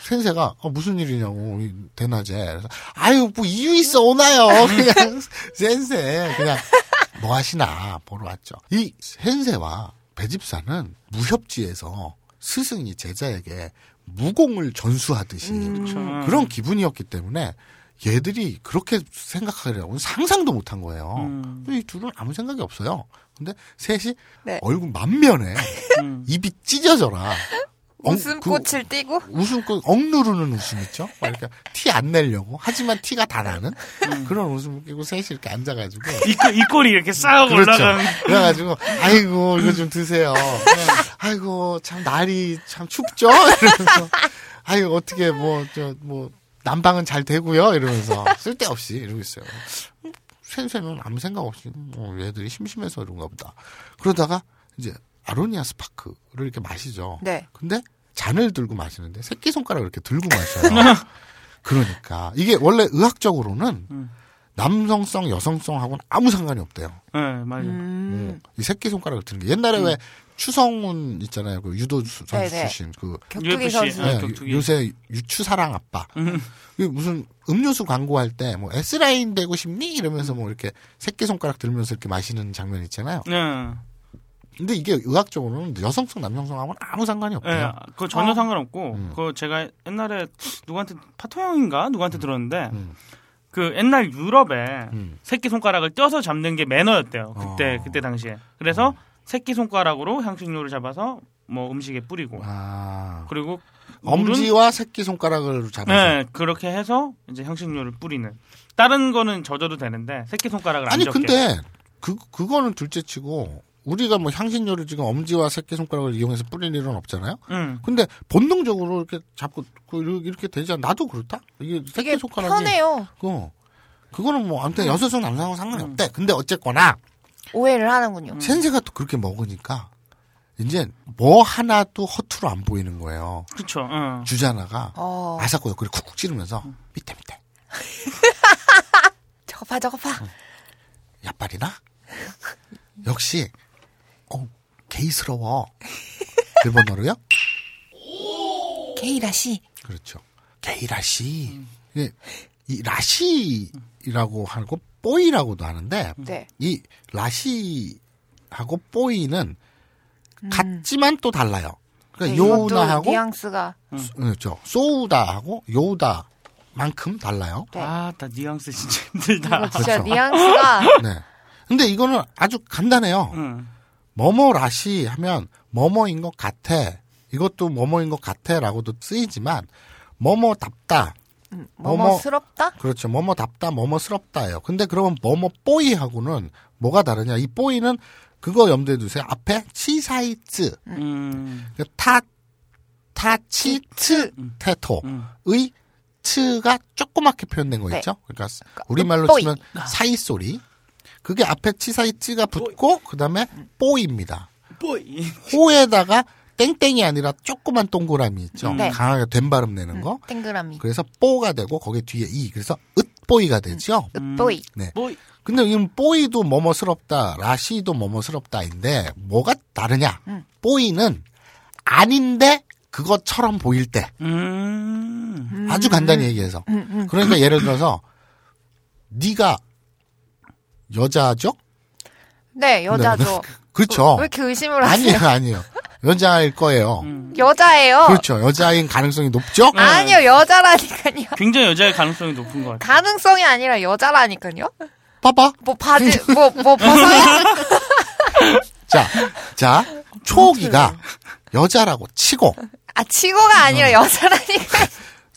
센세가 어, 무슨 일이냐고 이 대낮에 그래서 아유 뭐 이유 있어 오나요 그냥 센세 그냥 뭐 하시나 보러 왔죠 이 센세와 배집사는 무협지에서 스승이 제자에게 무공을 전수하듯이 그렇죠. 그런 기분이었기 때문에 얘들이 그렇게 생각하려고 상상도 못한 거예요. 음. 이 둘은 아무 생각이 없어요. 근데 셋이 네. 얼굴 만면에 음. 입이 찢어져라. 엉- 웃음꽃을 띠고. 그 웃음꽃 억누르는 웃음 있죠? 막 이렇게 티안 내려고 하지만 티가 다 나는 그런 웃음 끼고 셋이 이렇게 앉아가지고 이, 꼴- 이 꼴이 이렇게 싹 그렇죠. 올라가는. 그래가지고 아이고 이거 좀 드세요. 아이고 참 날이 참 춥죠? 이러면서 아이고 어떻게 뭐 저뭐 난방은 잘 되고요 이러면서 쓸데없이 이러고 있어요. 센세는 아무 생각 없이 뭐 얘들이 심심해서 그런가 보다. 그러다가 이제 아로니아 스파크를 이렇게 마시죠. 네. 근데 잔을 들고 마시는데 새끼 손가락을 이렇게 들고 마셔요. 그러니까 이게 원래 의학적으로는 음. 남성성, 여성성하고는 아무 상관이 없대요. 네, 맞아요. 음. 이 새끼 손가락을 드는 게 옛날에 왜 추성훈 있잖아요. 그 유도 수- 선수 네네. 출신 그 격투기. 선수. 네, 네, 격투기. 요새 유추사랑 아빠. 음. 그 무슨 음료수 광고할 때 뭐 S라인 되고 싶니? 이러면서 뭐 이렇게 새끼 손가락 들면서 이렇게 마시는 장면 있잖아요. 네. 근데 이게 의학적으로는 여성성, 남성성하고는 아무 상관이 예, 없대요. 그거 전혀 어. 상관없고, 음. 그거 제가 옛날에 누구한테, 파토 형인가? 누구한테 들었는데, 음. 그 옛날 유럽에 음. 새끼 손가락을 떼서 잡는 게 매너였대요. 그때, 어. 그때 당시에. 그래서 새끼 손가락으로 향신료를 잡아서 뭐 음식에 뿌리고, 아. 그리고 엄지와 새끼 손가락을 잡아서 네, 그렇게 해서 이제 향신료를 뿌리는. 다른 거는 젖어도 되는데, 새끼 손가락을 안 아니 적게. 근데 그 그거는 둘째치고 우리가 뭐 향신료를 지금 엄지와 새끼 손가락을 이용해서 뿌릴 일은 없잖아요. 응. 근데 본능적으로 이렇게 잡고 그 이렇게- 이렇게 되잖아. 나도 그렇다. 이게 새끼 되게 손가락이 편해요. 그 그거는 뭐 아무튼 여성성 남성하고 상관이 음. 없대. 근데 어쨌거나 오해를 하는군요. 센세가 또 그렇게 먹으니까 이제 뭐 하나도 허투루 안 보이는 거예요. 그쵸, 응. 주자나가 어. 아사코 옆구리 쿡쿡 찌르면서 음. 밑에 밑에 저거 봐, 저거 봐. 야빨이나? 역시 어 게이스러워. 일본어로요? 게이라시. 그렇죠. 게이라시. 이게 이 라시라고 하고 뽀이라고도 하는데 네. 이 라시하고 뽀이는 같지만 또 달라요. 음. 네, 그러니까 이것도 요나하고 뉘앙스가. 그렇죠. 소우다하고 요우다만큼 달라요. 네. 아, 다 뉘앙스 진짜 힘들다. 진짜 그렇죠. 뉘앙스가. 네. 근데 이거는 아주 간단해요. 응. 뭐뭐 라시 하면 뭐뭐인 것 같아. 이것도 뭐뭐인 것 같아라고도 쓰이지만 뭐뭐답다. 뭐뭐- 뭐뭐스럽다? 그렇죠. 뭐뭐답다, 뭐뭐스럽다예요. 근데 그러면 뭐뭐 っぽい하고는 뭐가 다르냐? 이 뽀이는 그거 염두에 두세요. 앞에 치사이츠, 음. 그 타, 타치트, 테토의 음. つ가 조그맣게 표현된 거 네. 있죠? 그러니까 우리말로. 치면 사이 소리. 그게 앞에 치사이츠가 붙고 그 다음에 っぽい입니다. 뽀이. 호에다가 땡땡이 아니라 조그만 동그라미 있죠. 네. 강하게 된 발음 내는 거. 땡그라미. 그래서 뽀가 되고 거기 뒤에 이 그래서 으뽀이가 되죠. 읍보이. 네. 뽀이. 근데 이건 뽀이도 뭐뭐스럽다, 라시도 뭐뭐스럽다인데 뭐가 다르냐? 음. 뽀이는 아닌데 그것처럼 보일 때 음. 아주 간단히 얘기해서 그러니까 예를 들어서 네가 여자죠? 네, 여자죠. 그렇죠. 왜 이렇게 의심을 하세요? 아니에요, 아니에요. 여자일 거예요. 여자예요. 그렇죠. 여자인 가능성이 높죠? 아니요, 여자라니까요. 굉장히 여자의 가능성이 높은 것 같아요. 가능성이 아니라 여자라니까요. 봐봐. 뭐 바지, 뭐, 뭐 벗어요? 자, 자, 초기가 여자라고 치고 아, 치고가 아니라 여자라니까.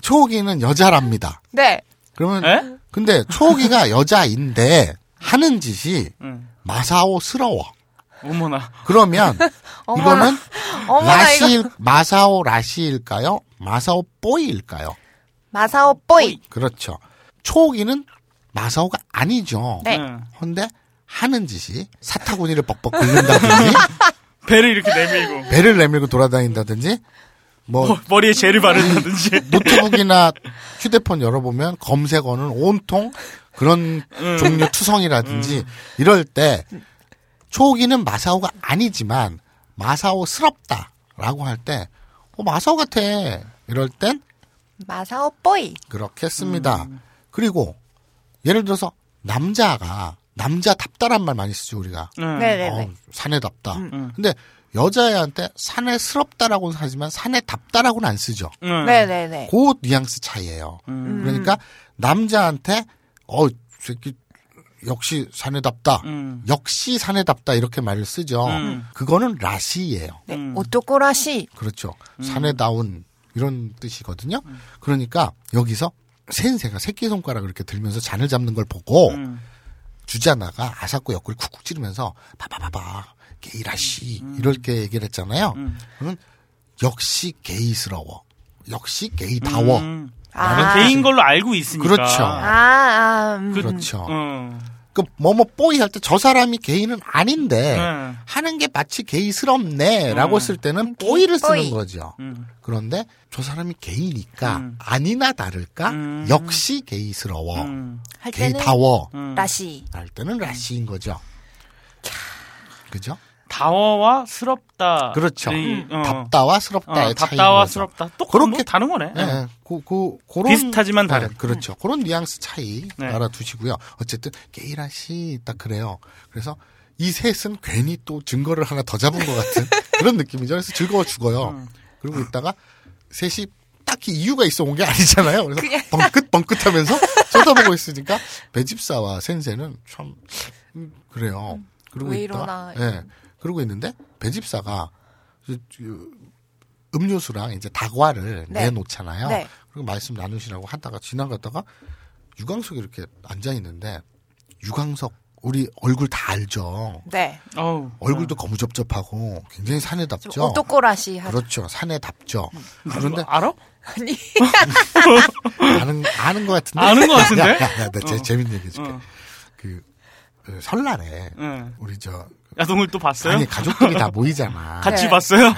초기는 여자랍니다. 네. 그러면 에? 근데 초기가 여자인데 하는 짓이 응. 마사오스러워. 어머나. 그러면 어머나. 이거는 어머나, 이거. 라시 마사오 라시일까요? 마사오 뽀이일까요? 마사오 뽀이. 그렇죠. 초기는 마사오가 아니죠. 네. 응. 근데 하는 짓이 사타구니를 뻑뻑 긁는다든지 배를 이렇게 내밀고 배를 내밀고 돌아다닌다든지 뭐 머- 머리에 젤을 바른다든지. 노트북이나 휴대폰 열어보면 검색어는 온통 그런 종류 투성이라든지 이럴 때 초기는 마사오가 아니지만 마사오스럽다라고 할 때 어, 마사오 같아 이럴 땐 마사오 뽀이. 그렇게 씁니다. 그리고 예를 들어서 남자가 남자답다란 말 많이 쓰죠 우리가 응. 네네네. 어, 사내답다. 음. 근데 여자애한테 사내스럽다라고는 하지만 사내답다라고는 안 쓰죠. 응. 네네네. 그 뉘앙스 차이예요. 음. 그러니까 남자한테 어 새끼 역시 사내답다. 음. 역시 사내답다 이렇게 말을 쓰죠. 음. 그거는 라시예요. 네. 음. 오토코라시. 그렇죠. 사내다운 이런 뜻이거든요. 그러니까 여기서 센세가 새끼 손가락을 이렇게 들면서 잔을 잡는 걸 보고 음. 주자나가 아사코 옆구리 쿡쿡 찌르면서 봐봐봐봐 ゲイらしい 이렇게 얘기를 했잖아요. 음. 그러면 역시 게이스러워. 역시 게이다워. 음. 아. 게인 걸로 알고 있으니까. 그렇죠. 아, 아, 음. 그 렇죠. 음. 그그 뭐뭐 뽀이 할 때 저 사람이 게이는 아닌데 네. 하는 게 마치 게이스럽네라고 음. 쓸 때는 뽀이를 뽀이. 쓰는 거죠. 음. 그런데 저 사람이 게이니까 음. 아니나 다를까 음. 역시 게이스러워. 음. 할 때는 게이다워 음. 라시. 할 때는 라시인 거죠. 그죠? 다워와 스럽다. 그렇죠. 이, 어. 답다와 스럽다의 어, 차이인 답다와. 스럽다. 또 그렇게- 그렇게 다른 거네. 예, 그, 그, 그런. 비슷하지만 다른. 네, 그렇죠. 그런 뉘앙스 차이 네. 알아두시고요. 어쨌든, 게이라시 딱 그래요. 그래서 이 셋은 괜히 또 증거를 하나 더 잡은 것 같은 그런 느낌이죠. 그래서 즐거워 죽어요. 음. 그리고 있다가 셋이 딱히 이유가 있어 온 게 아니잖아요. 그래서 그냥- 벙긋 벙긋 하면서 쳐다보고 있으니까 배집사와 센세는 참, 음, 그래요. 그리고 이러나. 예. 그러고 있는데 배집사가 그- 그 음료수랑 이제 다과를 네. 내놓잖아요. 네. 그리고 말씀 나누시라고 하다가 지나가다가 유광석이 이렇게 앉아 있는데 유광석 우리 얼굴 다 알죠. 네. 어우. 얼굴도 거무접접하고 굉장히 사내답죠. 오또꼬라시 하죠. 그렇죠. 사내답죠. 그런데 그런데 알아? 아니. 아는 아는 것 같은데. 아는 것 같은데? 야, 야, 야, 나 재, 어. 재밌는 얘기 해줄게. 어. 그, 그 설날에 응. 우리 저 야동을 또 봤어요? 아니 가족들이 다 모이잖아. 같이 네. 봤어요? 야,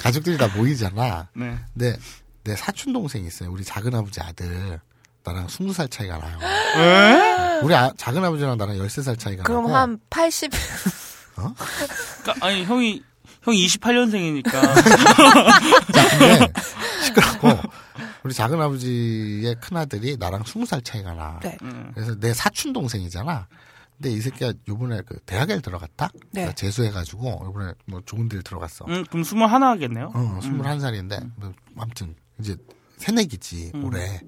가족들이 다 모이잖아. 네. 근데 내 사촌 동생이 있어요. 우리 작은 아버지 아들. 나랑 20살 차이가 나요. 에? 우리 아- 작은 아버지랑 나랑 13살 차이가 그럼 나고. 한 80. 그러니까 아니 형이 형이 28년생이니까 자, 근데 시끄럽고 우리 작은 아버지의 큰 아들이 나랑 20살 차이가 나. 네. 그래서 내 사촌 동생이잖아. 근데 이 새끼가 요번에 그 대학에 들어갔다. 네. 그러니까 재수해가지고 요번에 뭐 좋은 데를 들어갔어. 음, 그럼 스물 하나 하겠네요. 어, 21살인데, 뭐, 아무튼, 이제, 새내기지, 올해.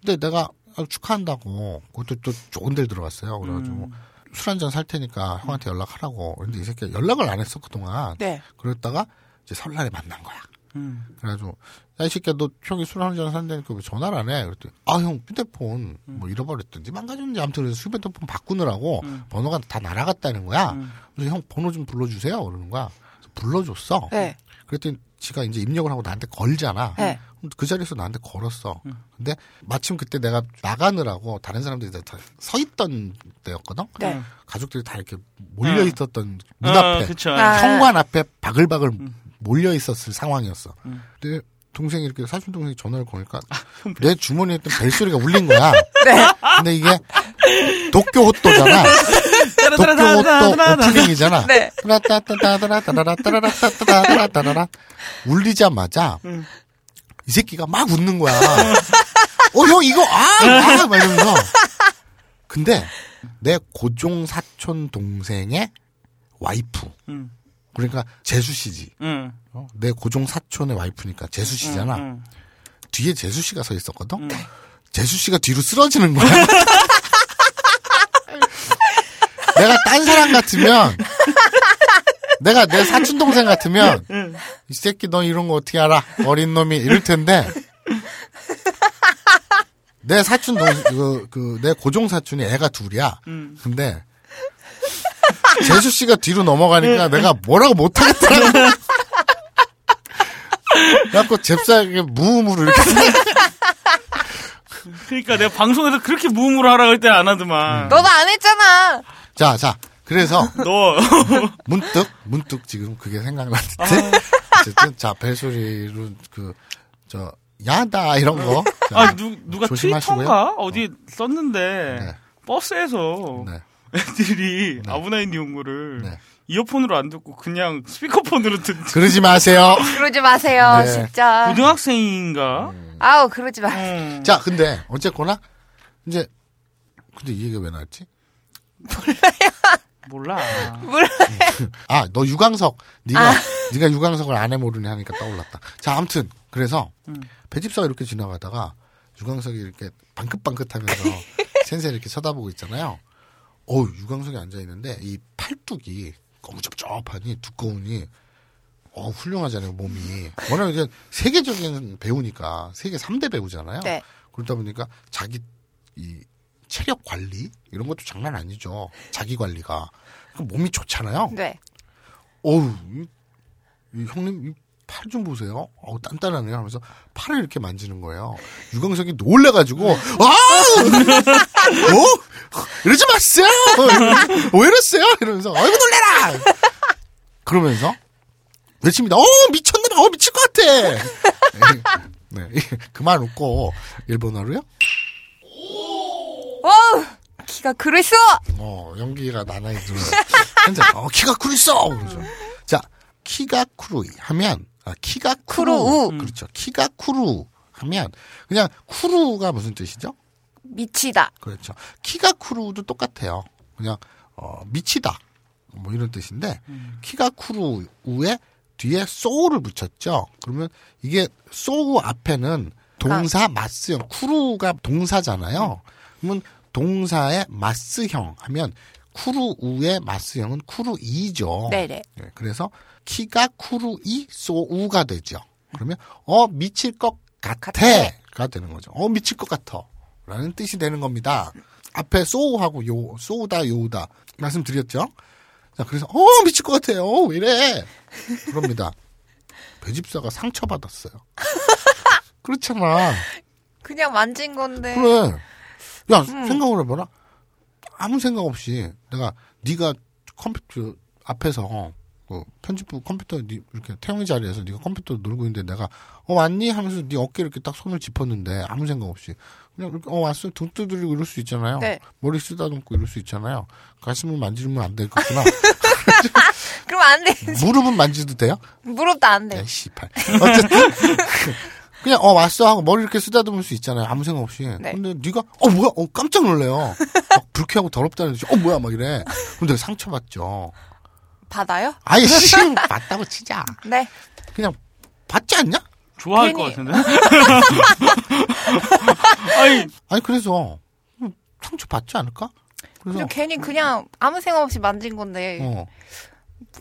근데 내가 아, 축하한다고, 그것도 또 좋은 데를 들어갔어요. 그래가지고, 술 한 잔 살 테니까 형한테 연락하라고. 근데 이 새끼가 연락을 안 했어, 그동안. 네. 그랬다가, 이제 설날에 만난 거야. 음. 그래가지고, 야, 이 새끼야, 너 형이 술 한잔 산다니까 왜 전화를 안 해? 그랬더니, 아, 형, 휴대폰, 뭐 잃어버렸든지, 망가졌는지, 아무튼 그래서 휴대폰 바꾸느라고, 번호가 다 날아갔다는 거야. 그래서 형, 번호 좀 불러주세요. 그러는 거야. 그래서 불러줬어. 네. 그랬더니 지가 이제 입력을 하고 나한테 걸잖아. 네. 그 자리에서 나한테 걸었어. 근데 마침 그때 내가 나가느라고 다른 사람들이 다 서 있던 때였거든. 네. 가족들이 다 이렇게 몰려 있었던 문 어, 앞에 그쵸. 아. 현관 앞에 바글바글 몰려 있었을 상황이었어. 근데 동생이 이렇게 사촌 동생이 전화를 걸니까 내 주머니에 있던 벨소리가 울린 거야. 네. 근데 이게 도쿄 호또잖아. 도쿄 호또 오프닝이잖아. 네. 따라따따따라따라따라따라따라따라 울리자마자 음. 이 새끼가 막 웃는 거야. 어 형 이거 아막 아! 이러면서 근데 내 고종 사촌 동생의 와이프. 음. 그러니까 재수 씨지. 응. 어? 내 고종 사촌의 와이프니까 재수 씨잖아. 응. 뒤에 재수 씨가 서 있었거든. 재수 씨가 뒤로 쓰러지는 거야. 내가 딴 사람 같으면 내가 내 사촌 동생 같으면 이 새끼 너 이런 거 어떻게 알아? 어린 놈이 이럴 텐데 내 사촌 동생 그그내 고종 사촌이 애가 둘이야. 근데 재수 씨가 뒤로 넘어가니까 내가 뭐라고 못 하겠더라고. 그래갖고 잽싸게 무음으로 이렇게 그러니까 내가 방송에서 그렇게 무음으로 하라 그럴 때안 하더만. 너도 안 했잖아. 자, 자. 그래서 너. 문득 문득 지금 그게 생각났는데 어쨌든 자 벨소리로 그 저 야다 이런 거 자, 아, 누, 누가 조심하시고요. 트위터인가? 어디 썼는데, 네. 버스에서 네. 애들이 아브나인 니온고를 네. 이어폰으로 안 듣고 그냥 스피커폰으로 듣 그러지 마세요. 그러지 마세요, 네. 진짜. 고등학생인가? 아우, 그러지 마. 음. 자, 근데 어쨌거나 이제 근데 이 얘기가 왜 나왔지? 몰라. 아, 너 유광석 네가 네가 유광석을 안 해 모르네 하니까 떠올랐다. 자, 아무튼 그래서 배집사가 이렇게 지나가다가 유광석이 이렇게 방긋방긋하면서 센세 이렇게 쳐다보고 있잖아요. 어, 유광석이 앉아 있는데 이 팔뚝이 거무접접하니 두꺼우니 어, 훌륭하잖아요, 몸이. 워낙 이제 세계적인 배우니까 세계 3대 배우잖아요. 네. 그러다 보니까 자기 이 체력 관리 이런 것도 장난 아니죠. 자기 관리가 그 몸이 좋잖아요. 네. 어우, 이, 이 형님 이 팔 좀 보세요. 어우, 단단하네요. 하면서 팔을 이렇게 만지는 거예요. 유광석이 놀래가지고, 아! 어? 이러지 마세요! 왜 이랬어요? 이러면서, 아이고, 놀래라! 그러면서, 외칩니다. 어, 미쳤나 봐. 어, 미칠 것 같아! 네, 그만 웃고, 일본어로요? 어 키가 그랬어. 어, 연기가 나나이 들어. 현재, 어, 키가 있어! 그러죠. 자, 키가 쿠루이 하면, 아, 키가 쿠루. 쿠루우. 그렇죠. 키가 쿠루 하면, 그냥 쿠루가 무슨 뜻이죠? 미치다. 그렇죠. 키가 쿠루도 똑같아요. 그냥, 어, 미치다. 뭐 이런 뜻인데, 키가 쿠루에 뒤에 소우를 붙였죠. 그러면 이게 소우 앞에는 동사 마스형, 쿠루가 동사잖아요. 그러면 동사의 마스형 하면 쿠루우의 마스형은 쿠루이죠. 네네. 네, 그래서 키가 쿠루이 소우가 되죠. 그러면 어 미칠 것 같아가 되는 거죠. 어 미칠 것 같아라는 뜻이 되는 겁니다. 앞에 소우하고 요 소우다 요우다 말씀드렸죠. 자 그래서 어 미칠 것 같아요. 왜 이래? 그럽니다. 배집사가 상처 받았어요. 그렇잖아. 그냥 만진 건데. 그래. 야 생각을 해봐라. 아무 생각 없이 내가 네가 컴퓨터 앞에서 그 편집부 컴퓨터 네 이렇게 태영이 자리에서 네가 컴퓨터 놀고 있는데 내가 어 왔니 하면서 네 어깨 이렇게 딱 손을 짚었는데 아무 생각 없이 그냥 이렇게 어 왔어 등 두드리고 이럴 수 있잖아요. 네. 머리 쓰다듬고 이럴 수 있잖아요. 가슴을 만지면 안 되겠구나. 그럼 안 돼. 무릎은 만지도 돼요? 무릎도 안 돼. 야, 씨발. 어쨌든 그냥 어 왔어 하고 머리 이렇게 쓰다듬을 수 있잖아요. 아무 생각 없이. 네. 근데 네가 어 뭐야? 어 깜짝 놀래요. 막 불쾌하고 더럽다는 듯이 어 뭐야 막 이래. 근데 상처받죠. 받아요? 아이 씨 맞다고 치자. 네. 그냥 받지 않냐? 좋아할 괜히- 것 같은데. 아니 아니 그래서 음, 상처 받지 않을까? 그래서 괜히 그냥 아무 생각 없이 만진 건데. 어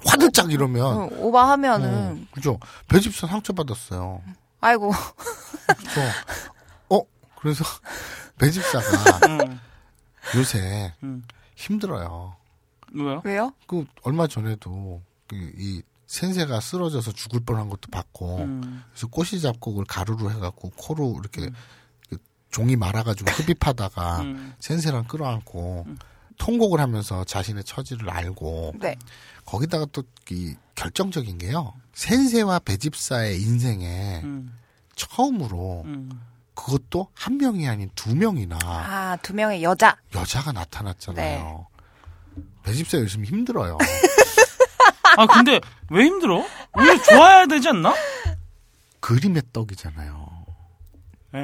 화들짝 이러면 어, 오바하면은 어, 그죠? 배집사 상처 받았어요. 아이고 그래서 어 그래서 배집사가 음, 요새 음. 힘들어요. 왜요? 왜요? 그 얼마 전에도 그 이 센세가 쓰러져서 죽을 뻔한 것도 봤고 음. 그래서 꼬시 잡고 그걸 가루로 해갖고 코로 이렇게 그 종이 말아가지고 흡입하다가 음. 센세랑 끌어안고 통곡을 하면서 자신의 처지를 알고 네. 거기다가 또 이 결정적인 게요 센세와 배집사의 인생에 음. 처음으로 음. 그것도 한 명이 아닌 두 명이나 아, 두 명의 여자. 여자가 나타났잖아요. 배집사 요즘 힘들어요. 아 근데 왜 힘들어? 오히려 좋아야 되지 않나? 그림의 떡이잖아요. 에?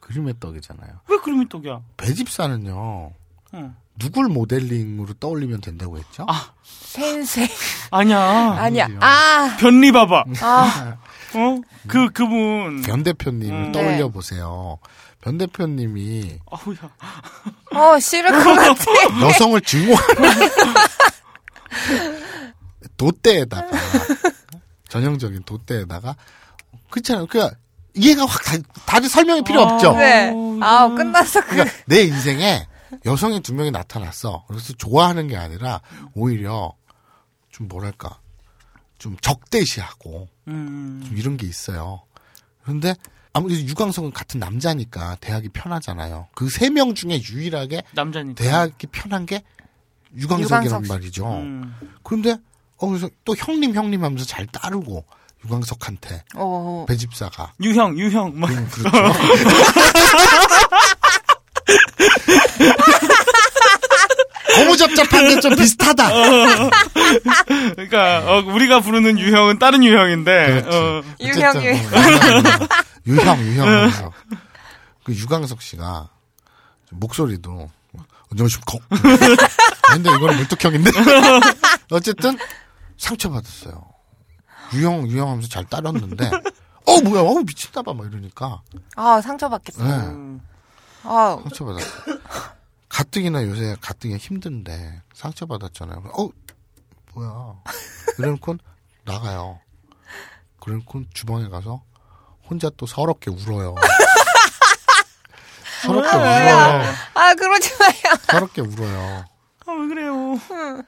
그림의 떡이잖아요. 왜 그림이 떡이야? 배집사는요. 응. 누굴 모델링으로 떠올리면 된다고 했죠? 아. 센세. 아니야. 아니야. 아, 변리 봐봐. 아, 어? 그 그분. 변 대표님을 음. 떠올려 네. 보세요. 변 대표님이 아우야. 어, 싫을 것 같아. 여성을 증오하는 돛대에다가 전형적인 돛대에다가 그렇잖아요. 그냥 이해가 확 다, 다들 설명이 필요 없죠. 네. 아우, 아. 끝났어. 그. 그러니까 내 인생에 여성이 두 명이 나타났어. 그래서 좋아하는 게 아니라 오히려 좀 뭐랄까 좀 적대시하고 음. 좀 이런 게 있어요. 그런데 아무래도 유광석은 같은 남자니까 대하기 편하잖아요. 그 세 명 중에 유일하게 남자니까. 대하기 편한 게 유광석이란 유광석. 말이죠. 음. 그런데 어 그래서 또 형님 형님 하면서 잘 따르고 유광석한테 어, 배집사가 유형 유형 막 음, 그렇죠. 고무잡잡한데 좀 비슷하다. 그러니까 어, 우리가 부르는 유형은 다른 유형인데. 어, 유형, 어쨌든 유형. 뭐, 유형 유형 하면서 그 유광석 씨가 목소리도 안녕하십니까. 근데 이거는 물뚝형인데 어쨌든 상처 받았어요. 유형 유형 하면서 잘 따랐는데 어 뭐야 어 미친다봐 막 이러니까 아, 상처받겠어. 네, 음. 아, 상처 받았어. 가뜩이나 요새 가뜩이나 힘든데 상처 받았잖아요. 어 뭐야 이래놓고 나가요. 그래놓고 주방에 가서 혼자 또 서럽게 울어요. 서럽게 울어요. 아, 그러지 마요. 서럽게 울어요. 아, 왜 그래요?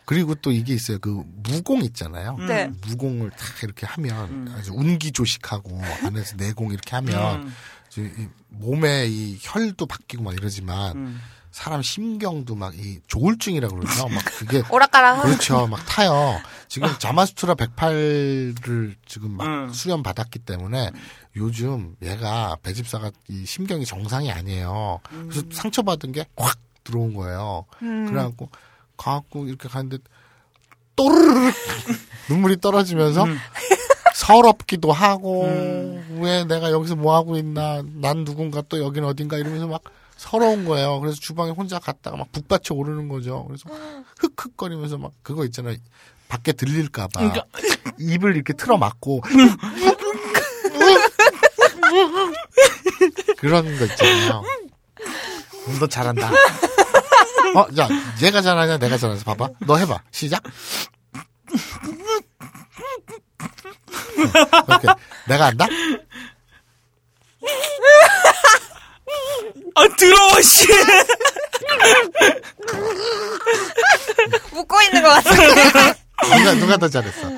그리고 또 이게 있어요. 그 무공 있잖아요. 네. 무공을 딱 이렇게 하면 아주 운기조식하고 안에서 내공 이렇게 하면 음. 몸에 이 혈도 바뀌고 막 이러지만 음. 사람 심경도 막 이 조울증이라고 그러죠. 막 그게 오락가락 그렇죠. 막 타요. 지금 자마스투라 108을 지금 막 음. 수련 받았기 때문에 요즘 얘가 배집사가 이 심경이 정상이 아니에요. 그래서 상처받은 게 확 들어온 거예요. 그래갖고 가갖고 이렇게 가는데 또르르 눈물이 떨어지면서 서럽기도 하고 왜 내가 여기서 뭐 하고 있나 난 누군가 또 여긴 어딘가 이러면서 막 서러운 거예요. 그래서 주방에 혼자 갔다가 막 북받쳐 오르는 거죠. 그래서 흑흑거리면서 막 그거 있잖아요. 밖에 들릴까봐 그러니까 입을 이렇게 틀어 막고 그런 거 있잖아요. 음, 너 잘한다. 어, 자, 얘가 잘하냐, 내가 잘하냐. 봐봐. 너 해봐. 시작. 이렇게. 내가 한다? 아 더러워 씨. 웃고 있는 것 같아요. 누가, 누가 더 잘했어?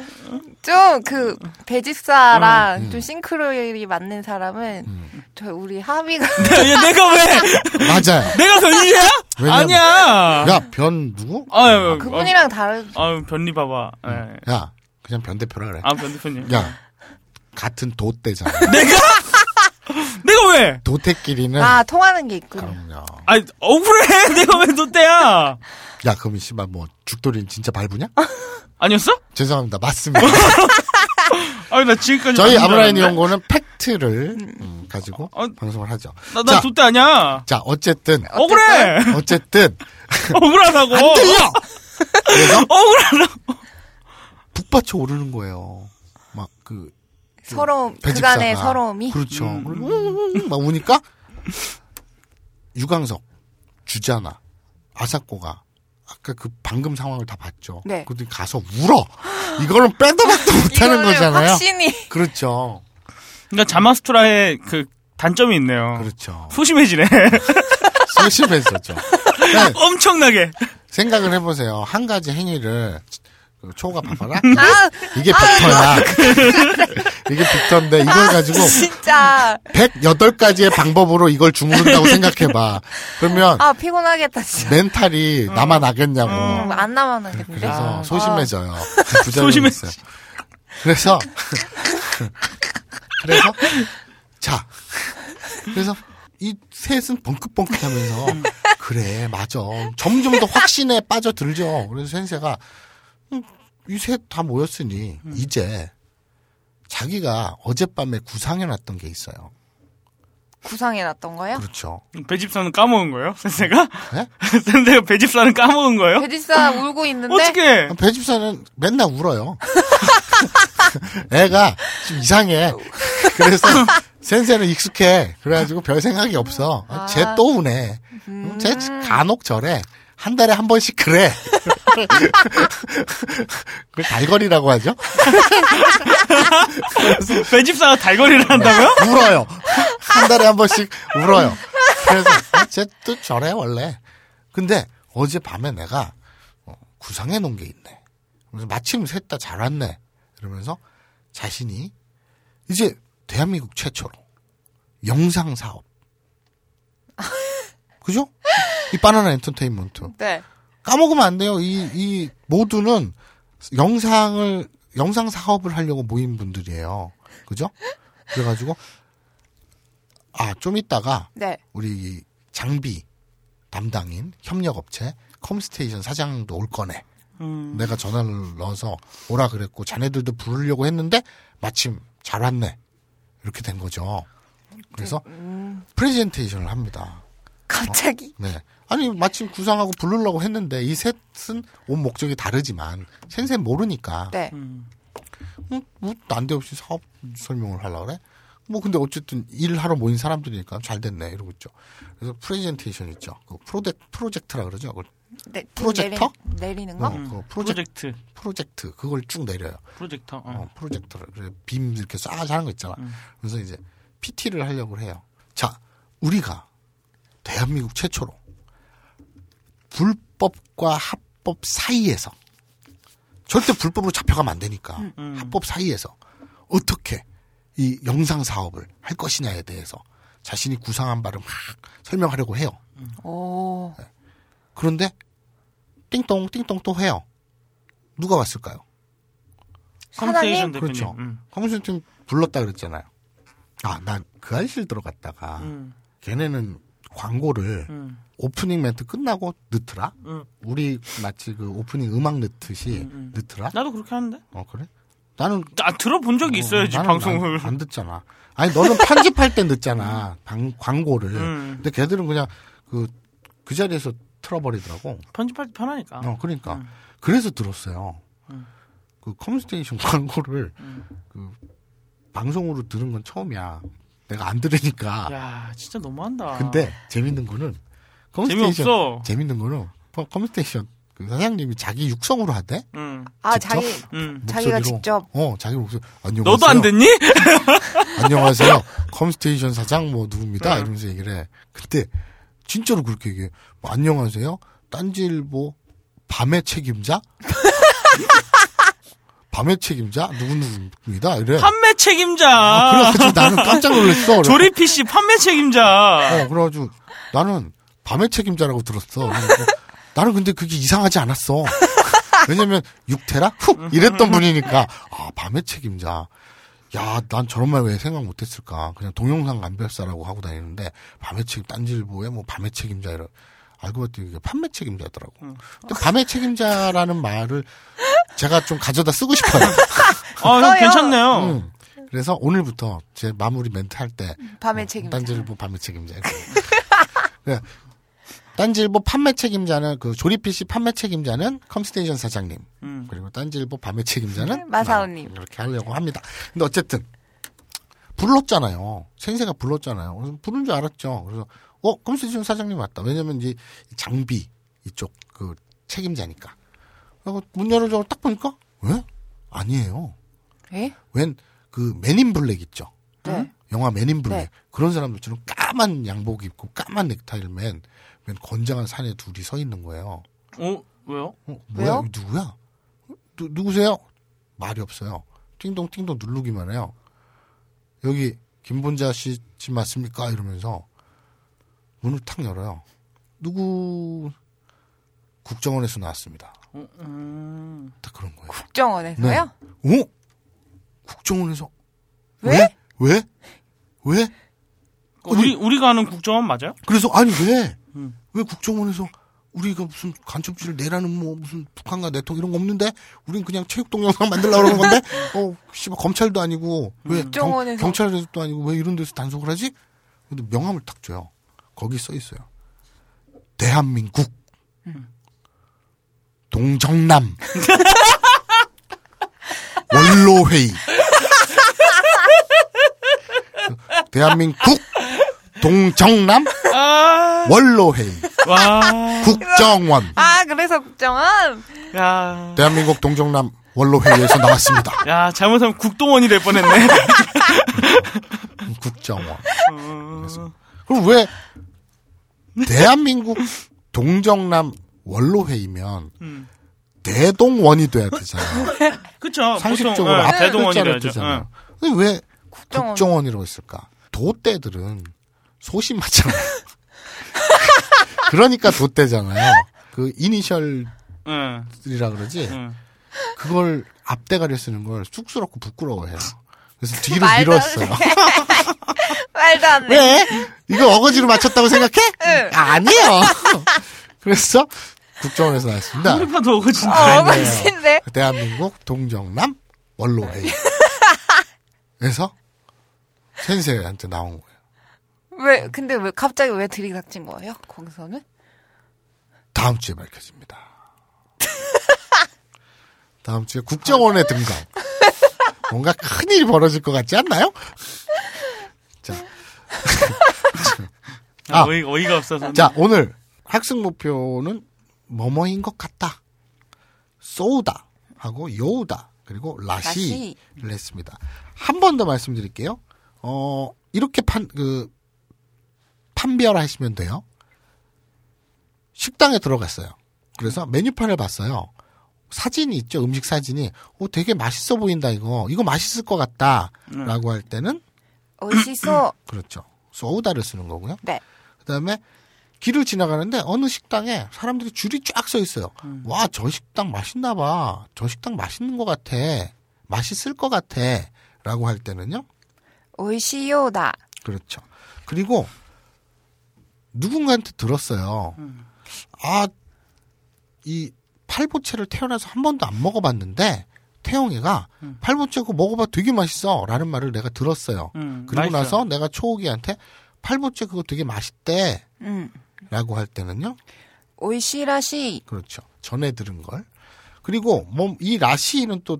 좀 그 배집사랑 음. 좀 싱크로율이 맞는 사람은 음. 저 우리 하미가 야, 내가 왜? 맞아요. 내가 변이야? 왜냐면- 아니야. 야, 변 누구? 아유, 그분이랑 다른 아유 변리 봐봐. 예. 야, 그냥 변 대표라 그래. 아 변 대표님. 야, 같은 도대잖아. 내가 왜? 도태끼리는. 아 통하는 게 있군요. 그럼요. 아 억울해. 내가 왜 너때야? 야, 그럼 씨발 뭐 죽돌이는 진짜 밟으냐? 아니었어? 죄송합니다. 맞습니다. 아니 나 지금까지 저희 아브라인. 연구는 팩트를 음, 가지고 어, 방송을 하죠. 나, 나 자, 돛대 아니야. 자, 어쨌든 억울해. 어쨌든 억울하다고. 안 들려. 그래서 억울하다고. 북받쳐 오르는 거예요. 막 그 서러움 배집사가. 그간의 서러움이 그렇죠. 음. 음, 막 우니까 유광석, 주자나, 아사코가 아까 그 방금 상황을 다 봤죠. 네. 그때 가서 울어. 이거는 빼도 박도 못하는 거잖아요. 확신이 그렇죠. 그러니까 자마스트라의 그 단점이 있네요. 그렇죠. 소심해지네. 소심했었죠. 그러니까 엄청나게. 생각을 해보세요. 한 가지 행위를 그 초가 봐봐라. 아 이게 빅터야. 이게 빅터인데 이걸 가지고 진짜 108가지의 방법으로 이걸 주무른다고 생각해봐. 그러면 아 피곤하겠다 진짜 멘탈이 나만 나겠냐고. 음, 안 남았는데 그래서 아. 소심해져요. 부작용이 소심해. 있어요. 그래서 그래서 자 그래서 이 셋은 벙긋벙긋하면서 그래 맞아 점점 더 확신에 빠져들죠. 그래서 센세가 음, 이셋 다 모였으니 이제 자기가 어젯밤에 구상해놨던 게 있어요. 구상해놨던 거예요? 그렇죠. 배집사는 까먹은 거예요? 센세가? 네? 센세가 배집사는 까먹은 거예요? 배집사 울고 있는데 어떻게? 배집사는 맨날 울어요. 애가 좀 이상해. 그래서 센세는 익숙해. 그래가지고 별 생각이 없어. 아. 쟤또 우네. 응? 쟤 간혹 저래. 한 달에 한 번씩 그래. 그걸 달거리라고 하죠? 배집사가 달거리를 한다고요? 울어요. 한 달에 한 번씩 울어요. 그래서 아, 쟤또 저래 원래. 근데 어제 밤에 내가 어, 구상해 놓은 게 있네. 그래서 마침 셋 다 잘 왔네. 이러면서 자신이 이제 대한민국 최초로 영상 사업. 그죠? 이 바나나 엔터테인먼트. 네 까먹으면 안 돼요. 이, 이 모두는 영상을, 영상 사업을 하려고 모인 분들이에요. 그죠? 그래가지고, 아, 좀 있다가, 네. 우리 장비 담당인 협력업체 컴스테이션 사장도 올 거네. 음. 내가 전화를 넣어서 오라 그랬고, 자네들도 부르려고 했는데, 마침 잘 왔네. 이렇게 된 거죠. 그래서, 프레젠테이션을 합니다. 갑자기 네. 아니 마침 구상하고 부르려고 했는데 이 셋은 온 목적이 다르지만 先生 모르니까 네 음. 음, 뭐 난데없이 사업 설명을 하려 그래? 뭐 근데 어쨌든 일하러 모인 사람들이니까 잘 됐네 이러고 있죠. 그래서 프레젠테이션 있죠. 그 프로젝 프로젝트라 그러죠. 그걸 네, 프로젝터? 내리, 내리는 거? 어, 그 프로젝트 프로젝트. 프로젝트 그걸 쭉 내려요. 프로젝터. 어. 어, 프로젝터를 그래 빔 이렇게 쏴 하는 거 있잖아. 음. 그래서 이제 PT를 하려고 해요. 자, 우리가 대한민국 최초로 불법과 합법 사이에서 절대 불법으로 잡혀가면 안 되니까 음. 합법 사이에서 어떻게 이 영상 사업을 할 것이냐에 대해서 자신이 구상한 바를 막 설명하려고 해요. 오. 그런데 띵동 띵동 또 해요. 누가 왔을까요? 사장님? 그렇죠. 음. 커뮤니티 불렀다 그랬잖아요. 아, 난그 아실 들어갔다가 음. 걔네는 광고를 음. 오프닝 멘트 끝나고 넣더라. 음. 우리 마치 그 오프닝 음악 넣듯이 음, 음. 넣더라. 나도 그렇게 하는데. 어 그래? 나는 아 들어본 적이 있어야지 나는 방송을. 안, 안 듣잖아. 아니 너는 편집할 때 넣잖아. 방, 광고를. 음. 근데 걔들은 그냥 그그 자리에서 틀어버리더라고. 편집할 때 편하니까. 어 그러니까 음. 그래서 들었어요. 음. 그 컴스테이션 광고를 음. 그 방송으로 들은 건 처음이야. 내가 안 들으니까. 야 진짜 너무한다. 근데 재밌는 거는 재미없어. 재밌는 거는 컴- 컴스테이션 그 사장님이 자기 육성으로 하대. 음. 아? 자기, 음. 자기가 목소리로. 직접. 어 자기 목소리 안녕하세요. 너도 안 됐니? 안녕하세요. 컴스테이션 사장 뭐 누굽니다. 응. 이러면서 얘기를 해. 근데 진짜로 그렇게 얘기해. 뭐, 안녕하세요. 딴지일보 밤의 책임자? 밤의 책임자? 누구누구입니다. 이래. 판매 책임자. 아, 그래가지고 나는 깜짝 놀랐어. 조립 PC 판매 책임자. 어, 그래가지고 나는 밤의 책임자라고 들었어. 나는 근데 그게 이상하지 않았어. 왜냐면 6테라? 훅! 이랬던 분이니까. 아, 밤의 책임자. 야, 난 저런 말 왜 생각 못 했을까. 그냥 동영상 감별사라고 하고 다니는데, 밤의 책임, 딴질보에 뭐 밤의 책임자 이런. 알고 봤더니 이게 판매 책임자더라고. 근데 밤의 책임자라는 말을 제가 좀 가져다 쓰고 싶어요. 아, 형. 괜찮네요. 음. 그래서 오늘부터 제 마무리 멘트 할 때, 밤의 책임자. 딴지일보 판매 책임자. 그래. 딴지일보 판매 책임자는 그 조립 PC 판매 책임자는 컴스테이션 사장님 음. 그리고 딴지일보 판매 책임자는 마사오님. 나. 이렇게 하려고 합니다. 근데 어쨌든 불렀잖아요. 先生가 불렀잖아요. 그래서 부른 줄 알았죠. 그래서 어 컴스테이션 사장님 왔다. 왜냐면 이제 장비 이쪽 그 책임자니까. 그리고 문 열어줘 딱 보니까 왜 아니에요. 예? 왜 그 Men in Black 있죠. 네. 영화 맨인 블랙 네. 그런 사람들처럼 까만 양복 입고 까만 넥타이를 맨, 맨 건장한 산에 둘이 서 있는 거예요. 어 왜요? 어, 뭐야? 왜요? 누구야? 누, 누구세요? 말이 없어요. 띵동 띵동 누르기만 해요. 여기 김본자 씨 집 맞습니까? 이러면서 문을 탁 열어요. 누구 국정원에서 나왔습니다. 어, 음. 딱 그런 거예요. 국정원에서요? 어? 국정원에서 왜? 왜? 왜? 우리 우리가 아는 국정원 맞아요? 그래서 아니 왜? 음. 왜 국정원에서 우리가 무슨 간첩질을 내라는 뭐 무슨 북한과 내통 이런 거 없는데 우린 그냥 체육 동영상 만들려고 그러는 건데 어 씨발 검찰도 아니고 왜 국정원에서. 경, 찰도 아니고 왜 이런 데서 단속을 하지? 근데 명함을 딱 줘요. 거기 써 있어요. 대한민국 동정남 원로회의 대한민국 동정남 아, 원로회의 와, 국정원 아, 그래서 국정원? 야, 대한민국 동정남 원로회의에서 나왔습니다. 야, 잘못하면 국동원이 될 뻔했네. 국정원. 어, 그럼 왜 대한민국 동정남 원로회의면 음. 대동원이 돼야 되잖아요. 그쵸. 상식적으로 보통, 예, 앞에 대동원이 돼야죠. 뜨잖아요. 근데 왜 국정원. 국정원이라고 했을까? 도떼들은 소신 맞잖아요. 그러니까 도떼잖아요. 그 이니셜이라 응, 그러지. 응. 그걸 앞대가리 쓰는 걸 쑥스럽고 부끄러워해요. 그래서 뒤로 말도 안 밀었어요. 말도 안 돼. 왜? 이거 어거지로 맞췄다고 생각해? 응. 아니에요. 그래서 국정원에서 나왔습니다. 우리파도 오고 진짜. 어, 네. 멋진데? 대한민국 동정남 원로회의. 그래서 센세한테 나온 거예요. 왜, 근데 왜, 갑자기 왜 들이닥친 거예요? 거기서는? 다음 주에 밝혀집니다. 다음 주에 국정원에 등장. 뭔가 큰 일이 벌어질 것 같지 않나요? 자, 아, 아. 어이, 어이가 없어서. 자, 오늘 학습 목표는 뭐뭐인 것 같다. 쏘우다 하고 요우다 그리고 라시를 했습니다. 한 번 더 말씀드릴게요. 어, 이렇게 판, 그, 판별하시면 돼요. 식당에 들어갔어요. 그래서 메뉴판을 봤어요. 사진이 있죠. 음식 사진이. 오, 되게 맛있어 보인다, 이거. 이거 맛있을 것 같다. 음. 라고 할 때는, 오이시소. 그렇죠. 소우다를 쓰는 거고요. 네. 그 다음에 길을 지나가는데 어느 식당에 사람들이 줄이 쫙 서 있어요. 와, 저 식당 맛있나 봐. 저 식당 맛있는 것 같아. 맛있을 것 같아. 라고 할 때는요. 오이시요다. 그렇죠. 그리고 누군가한테 들었어요. 아, 이 팔보채를 태어나서 한 번도 안 먹어봤는데 태영이가 팔보채 그거 먹어봐 되게 맛있어 라는 말을 내가 들었어요. 음, 그리고 맛있어요. 나서 내가 초옥이한테 팔보채 그거 되게 맛있대 음. 라고 할 때는요. 오이시라시. 그렇죠. 전에 들은 걸. 그리고 뭐 이 라시는 또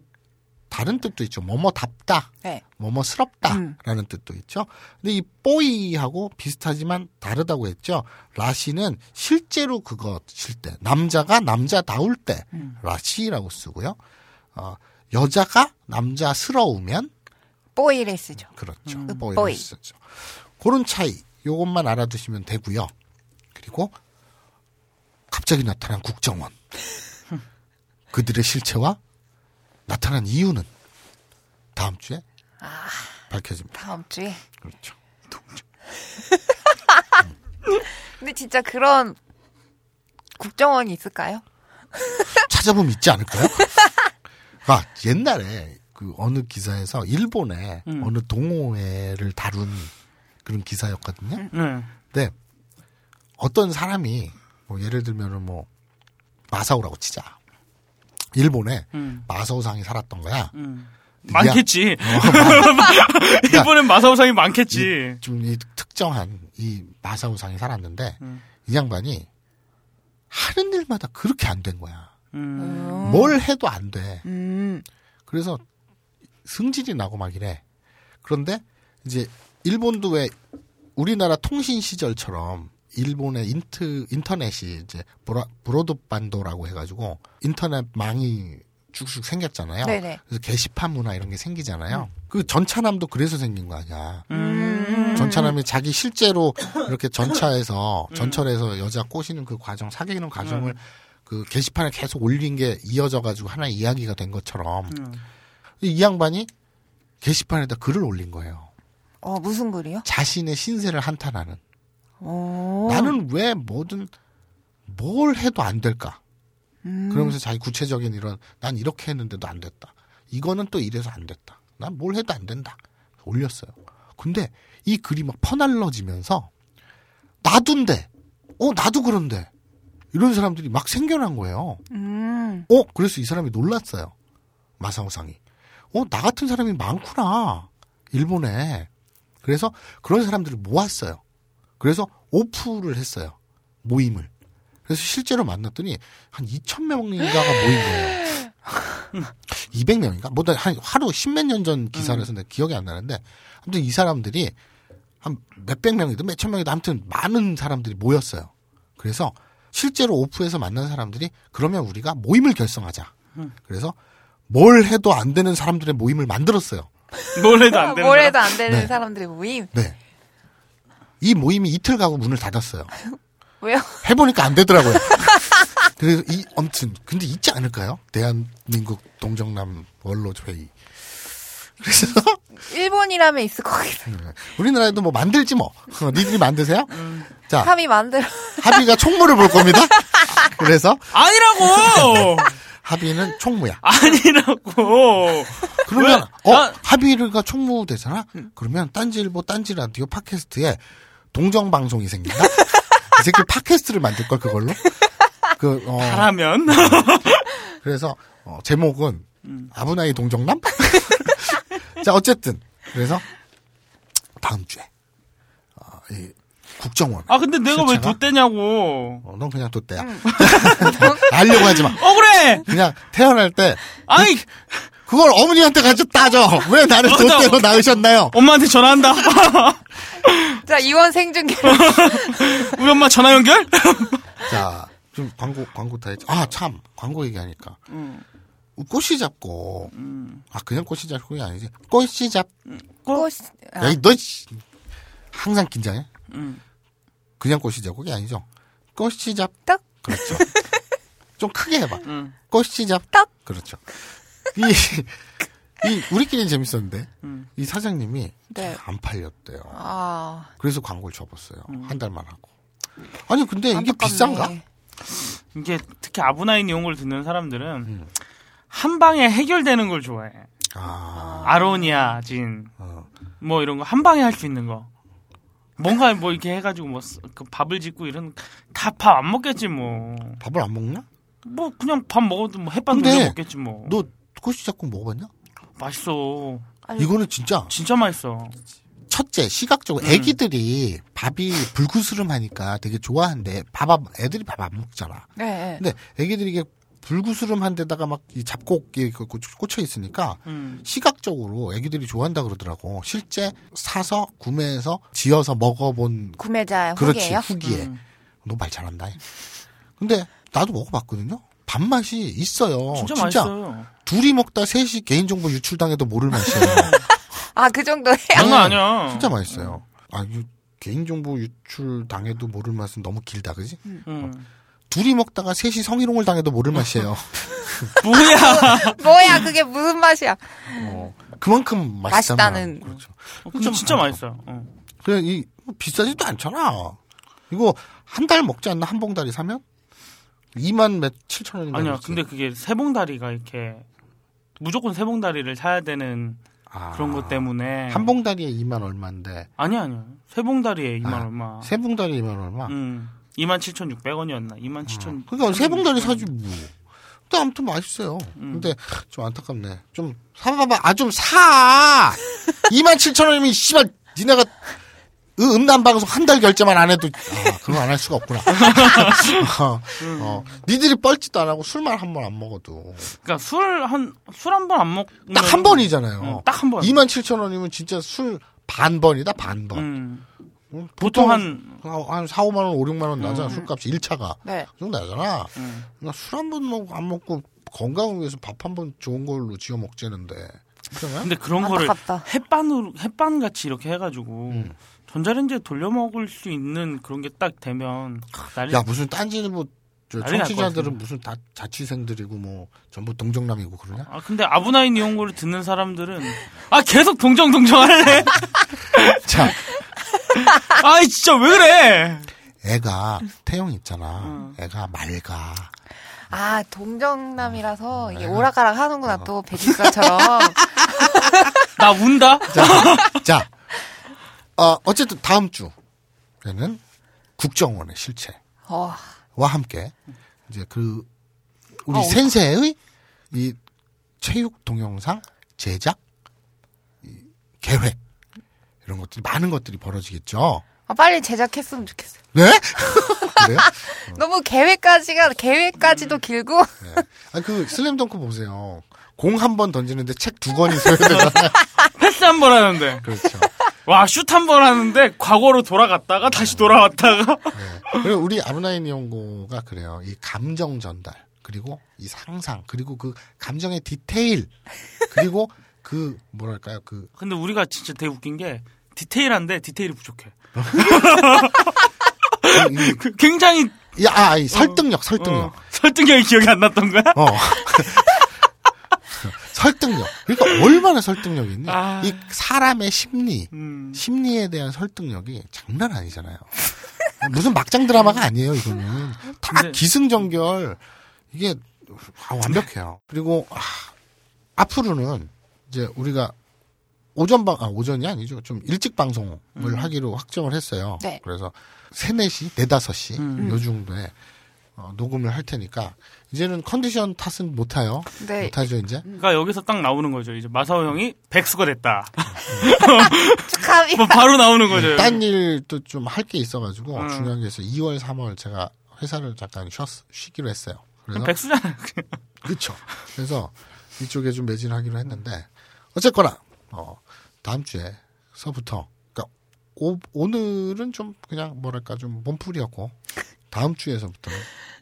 다른 뜻도 있죠. 뭐뭐답다. 네. 뭐뭐스럽다라는 뜻도 있죠. 근데 이 뽀이하고 비슷하지만 다르다고 했죠. 라시는 실제로 그거 실 때, 남자가 남자다울 때 라시라고 쓰고요. 어, 여자가 남자스러우면 뽀이를 쓰죠. 그렇죠. 음. 뽀이를 뽀이. 쓰죠. 그런 차이 요것만 알아두시면 되고요. 그리고 갑자기 나타난 국정원 그들의 실체와 나타난 이유는 다음 주에 밝혀집니다. 다음 주에. 그렇죠. 근데 진짜 그런 국정원이 있을까요? 찾아보면 있지 않을까요? 아, 옛날에 그 어느 기사에서 일본의 음. 어느 동호회를 다룬 그런 기사였거든요. 네. 근데 어떤 사람이 뭐 예를 들면은 뭐 마사오라고 치자. 일본에 음. 마사오상이 살았던 거야. 음. 야- 많겠지. 어, 일본엔 마사오상이 많겠지. 좀 이 특정한 이 마사오상이 살았는데 음. 이 양반이 하는 일마다 그렇게 안 된 거야. 음. 뭘 해도 안 돼. 음. 그래서 승질이 나고 막 이래. 그런데 이제 일본도 왜 우리나라 통신 시절처럼 일본의 인트 인터넷이 이제 브라, 브로드반도라고 해가지고 인터넷망이 쭉쭉 생겼잖아요. 네네. 그래서 게시판 문화 이런 게 생기잖아요. 그 전차남도 그래서 생긴 거 아니야. 음. 전차남이 자기 실제로 이렇게 전차에서 전철에서 여자 꼬시는 그 과정, 사귀는 과정을 그 게시판에 계속 올린 게 이어져 가지고 하나의 이야기가 된 것처럼 음. 이 양반이 게시판에다 글을 올린 거예요. 어, 무슨 글이요? 자신의 신세를 한탄하는. 오. 나는 왜 뭐든 뭘 해도 안 될까? 음. 그러면서 자기 구체적인 이런 난 이렇게 했는데도 안 됐다. 이거는 또 이래서 안 됐다. 난 뭘 해도 안 된다. 올렸어요. 근데 이 글이 막 퍼날러지면서 나도인데, 어 나도 그런데 이런 사람들이 막 생겨난 거예요. 음. 어 그래서 이 사람이 놀랐어요. 마사오상이. 어나 같은 사람이 많구나 일본에. 그래서 그런 사람들을 모았어요. 그래서 오프를 했어요. 모임을. 그래서 실제로 만났더니 한 2천 명인가가 모인 거예요. 200명인가? 뭐한 하루 십몇 년 전 기사라서 내가 기억이 안 나는데 아무튼 이 사람들이 한 몇백 명이든 몇천 명이든 아무튼 많은 사람들이 모였어요. 그래서 실제로 오프에서 만난 사람들이 그러면 우리가 모임을 결성하자. 그래서 뭘 해도 안 되는 사람들의 모임을 만들었어요. 뭘 해도 안 되는 뭘 사람. 해도 안 되는 네. 사람들의 모임? 네. 이 모임이 이틀 가고 문을 닫았어요. 왜요? 해보니까 안 되더라고요. 그래서 이 아무튼 근데 있지 않을까요? 대한민국 동정남 원로조 회의. 그래서 일본이라면 있을 것 같아요. 우리나라에도 뭐 만들지 뭐. 어, 니들이 만드세요? 자 합의 만들어. 합의가 총무를 볼 겁니다. 그래서 아니라고! 합의는 총무야. 아니라고! 그러면 왜? 어 나- 합의가 총무 되잖아. 그러면 딴지일보 딴지 라디오 팟캐스트에 동정 방송이 생긴다. 이 새끼 팟캐스트를 만들 걸 그걸로. 그 어, 하라면? 그래서 어, 제목은 아브나이 동정남. 자 어쨌든 그래서 다음 주에 어, 이 국정원. 아, 근데 내가 왜 실체가? 돋대냐고. 어, 넌 그냥 돛대야. 알려고 하지 마. 억울해! 그냥 태어날 때 아니, 그걸 어머니한테 가서 따져. 왜 나를. 돛대로 낳으셨나요? 엄마한테 전화한다. 자, 이원 생중계. 우리 엄마 전화 연결? 자, 좀 광고, 광고 다 했죠. 아, 참. 광고 얘기하니까. 꽃이 잡고, 아, 그냥 꽃이 잡고 게 아니지. 꽃이 잡, 꽃, 아, 야, 이 너, 씨. 항상 긴장해? 음. 그냥 꽃이 잡고 게 아니죠. 꽃이 잡, 떡? 그렇죠. 좀 크게 해봐. 음. 꽃시잡 딱 그렇죠. 이, 이 우리끼리는 재밌었는데 음. 이 사장님이 네. 안 팔렸대요. 아, 그래서 광고를 접었어요. 음. 한 달만 하고. 아니 근데 이게 안타깝네. 비싼가? 이게 특히 아브나인 이용을 듣는 사람들은 음. 한 방에 해결되는 걸 좋아해. 아, 아로니아 진, 어. 뭐 이런 거 한 방에 할 수 있는 거. 뭔가 뭐 이렇게 해가지고 뭐그 밥을 짓고 이런 다 밥 안 먹겠지 뭐. 밥을 안 먹나? 뭐 그냥 밥 먹어도 뭐 햇반 돌려 먹겠지 뭐. 너 꽃시잡국 먹어봤냐? 맛있어. 아니, 이거는 진짜 진짜 맛있어. 첫째 시각적으로 음. 애기들이 밥이 불구스름하니까 되게 좋아한대. 밥 안- 애들이 밥 안 먹잖아. 네, 네. 근데 애기들이 이게 불구스름한 데다가 막 이 잡곡이 그 꽂- 꽂혀 있으니까 음. 시각적으로 애기들이 좋아한다 그러더라고. 실제 사서 구매해서 지어서 먹어본 구매자 그렇지 후기예요? 후기에. 음. 너말 잘한다. 근데 나도 먹어봤거든요. 밥맛이 있어요. 진짜, 진짜, 맛있어요. 둘이 먹다 셋이 개인정보 유출당해도 모를 맛이에요. 아, 그 정도예요? 장난 아니야. 진짜 맛있어요. 아, 이 개인정보 유출 당해도 모를 맛은 너무 길다, 그지? 음. 둘이 먹다가 셋이 성희롱을 당해도 모를 맛이에요. 뭐야? 뭐야, 그게 무슨 맛이야? 어, 그만큼 맛있다는. 맛있다는. 그렇죠. 근데 좀 진짜 안- 맛있어요. 어. 그래, 이, 비싸지도 않잖아. 이거 한 달 먹지 않나? 한 봉다리 사면? 2만 몇, 7천 원인가? 아니야. 근데 그게 세봉다리가 이렇게 무조건 세봉다리를 사야 되는 아, 그런 것 때문에 한 봉다리에 2만 얼마인데, 아니야 아니야. 세봉다리에 2만 아, 얼마. 세 봉다리에 2만 얼마? 음. 27,600원이었나? 27,000. 그러니까 세 봉다리 사지 뭐. 근데 아무튼 맛있어요. 음. 근데 좀 안타깝네. 좀 사봐봐. 아 좀 사. 2만 7천 원이면 씨발 니네가 그 음란 방송 한 달 결제만 안 해도 아, 그건 안 할 수가 없구나. 어, 어. 니들이 뻘짓도 안 하고 술만 한 번 안 먹어도 그러니까 술 한 술 한 번 안 먹. 딱 한 번이잖아요. 음, 딱한 번. 2만 7천 원이면 진짜 술 반 번이다 반 번. 음. 응? 보통 한 한 4, 5만 원, 5, 6만 원 나잖아. 음. 술값이 1차가. 네. 그 정도 나잖아. 음. 술한번안 먹고 건강을 위해서 밥 한 번 좋은 걸로 지어 먹자는데. 그러면 근데 그런 거를 안타깝다. 햇반으로 햇반 같이 이렇게 해가지고 음. 전자레인지에 돌려 먹을 수 있는 그런 게 딱 되면 난리. 야 무슨 딴지일보 저 난리 날것 청취자들은. 무슨 다 자취생들이고 뭐 전부 동정남이고 그러냐? 아 근데 아브나인 이용고를 듣는 사람들은 아 계속 동정 동정 할래. 자, 아 진짜 왜 그래? 애가 태영 있잖아. 음. 애가 맑아. 아, 동정남이라서 이게 네. 오락가락 하는구나, 또, 백일사처럼. 나 운다. 자, 자, 어, 어쨌든 다음 주에는 국정원의 실체와 어, 함께 이제 그 우리 어, 센세의 이 체육 동영상 제작 이 계획 이런 것들이 많은 것들이 벌어지겠죠. 아, 빨리 제작했으면 좋겠어요. 네? 그래요? 너무 계획까지가, 계획까지도 길고, 네. 아니, 그 슬램덩크 보세요. 공 한 번 던지는데 책 두 권이 써야 되잖아요. 패스 한 번 하는데 그렇죠. 와 슛 한 번 하는데 과거로 돌아갔다가 다시 돌아왔다가 네. 그리고 우리 아브나인 연구가 그래요. 이 감정 전달 그리고 이 상상 그리고 그 감정의 디테일 그리고 그 뭐랄까요 그 근데 우리가 진짜 되게 웃긴 게 디테일한데 디테일이 부족해. 이- 그 굉장히 이- 아, 이 설득력, 설득력. 어, 설득력이 기억이 안 났던 거야? 어. 설득력. 그러니까 얼마나 설득력이 있니? 아. 이 사람의 심리, 음. 심리에 대한 설득력이 장난 아니잖아요. 무슨 막장 드라마가 아니에요, 이거는. 다 근데- 기승전결. 이게 아, 완벽해요. 그리고 아, 앞으로는 이제 우리가 오전 방, 아, 오전이 아니죠. 좀 일찍 방송을 하기로 확정을 했어요. 네. 그래서 3, 4시, 4, 5시 음. 요 정도에 어, 녹음을 할 테니까 이제는 컨디션 탓은 못 타요. 네. 못 하죠, 이제. 그러니까 여기서 딱 나오는 거죠. 이제 마사오 형이 백수가 됐다. 축하합니다. 뭐 바로 나오는 거죠. 딴 일도 좀 할 게 있어가지고 음. 중요한 게 있어요. 2월, 3월 제가 회사를 잠깐 쉬었, 쉬기로 했어요. 그래서 백수잖아요. 그렇죠. 그래서 이쪽에 좀 매진하기로 했는데 어쨌거나 어, 다음 주에서부터 그러니까 오, 오늘은 좀 그냥 뭐랄까 좀 몸풀이였고 다음 주에서부터는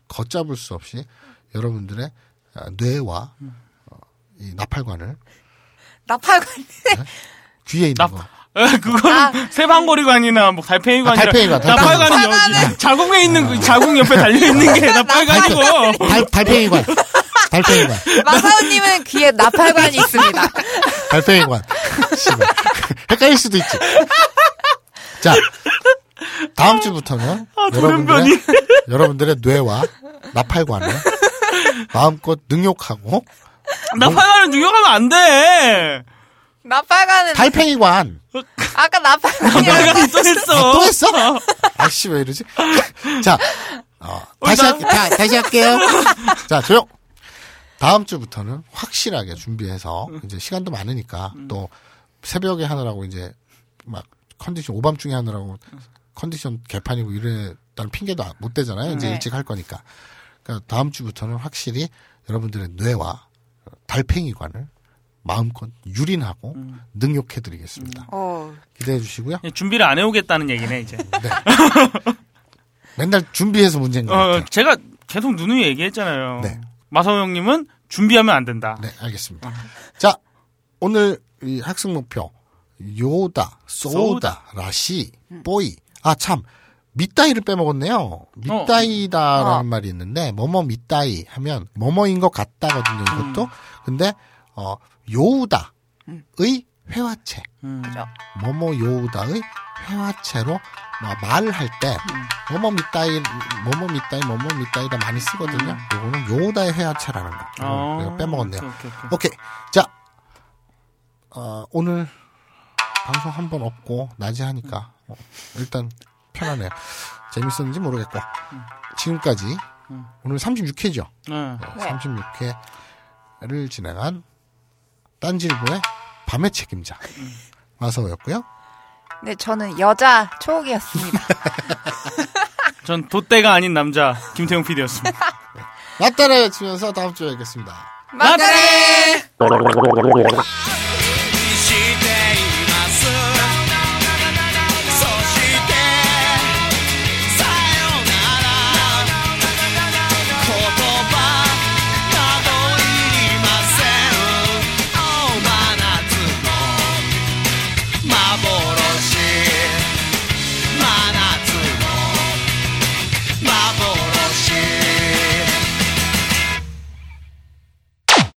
걷잡을 수 없이 여러분들의 아, 뇌와 어, 이 나팔관을 나팔관. 귀에 있는 나- 거 그건 아. 세방거리관이나 뭐 달팽이관이라 아, 달팽이관, 나팔관이 여- 자궁에 있는 그 자궁 옆에 달려 있는 게 나팔관이고 달, 달팽이관. 달팽이관. 마사오님은 귀에 나팔관이 있습니다. 달팽이관. 헷갈릴 수도 있지. 자, 다음 주부터는 아, 여러분들의, 여러분들의 뇌와 나팔관을 마음껏 능욕하고 나팔관을 누욕하면 안 돼. 나팔관은 달팽이관 아까 나팔관이 나팔관이 또 했어. 아, 또 했어? 아씨 왜 이러지? 자, 어, 다시 나- 할게, 다, 다시 할게요. 자, 조용. 다음 주부터는 확실하게 준비해서 이제 시간도 많으니까 또 새벽에 하느라고 이제 막 컨디션 오밤중에 하느라고 컨디션 개판이고 이랬다는 핑계도 못 대잖아요. 이제 네. 일찍 할 거니까. 그러니까 다음 주부터는 확실히 여러분들의 뇌와 달팽이관을 마음껏 유린하고 능욕해드리겠습니다. 어, 기대해 주시고요. 준비를 안 해오겠다는 얘기네 이제. 맨날 준비해서 문제인 것 어, 같아요. 제가 계속 누누이 얘기했잖아요. 네. 마사오 형님은 준비하면 안 된다. 네, 알겠습니다. 자, 오늘 이 학습 목표 요다, 소다, 라시, 뽀이. 아 참, 밑다이를 빼먹었네요. 밑다이다라는 어. 말이 있는데 뭐뭐 밑다이 하면 뭐뭐인 것 같다거든요. 이것도. 근데 어 요우다의 회화체. 음. 뭐뭐 요우다의 회화체로 뭐 말을 할 때 뭐뭐 밑다이 뭐뭐 밑다이 뭐뭐 밑다이다 많이 쓰거든요. 요거는 요우다의 회화체라는 거. 어, 빼먹었네요. 오케이, 오케이, 오케이. 오케이. 자, 어, 오늘 방송 한 번 없고 낮에 하니까 어, 일단 편하네요. 재밌었는지 모르겠고 지금까지 오늘 36회죠. 네. 네. 36회를 진행한 딴질보의 밤의 책임자 마서였고요. 네, 저는 여자 초옥이었습니다. 전 돛대가 아닌 남자 김태용 PD였습니다. 맞다래 치면서 다음 주에 뵙겠습니다. 맞네!幻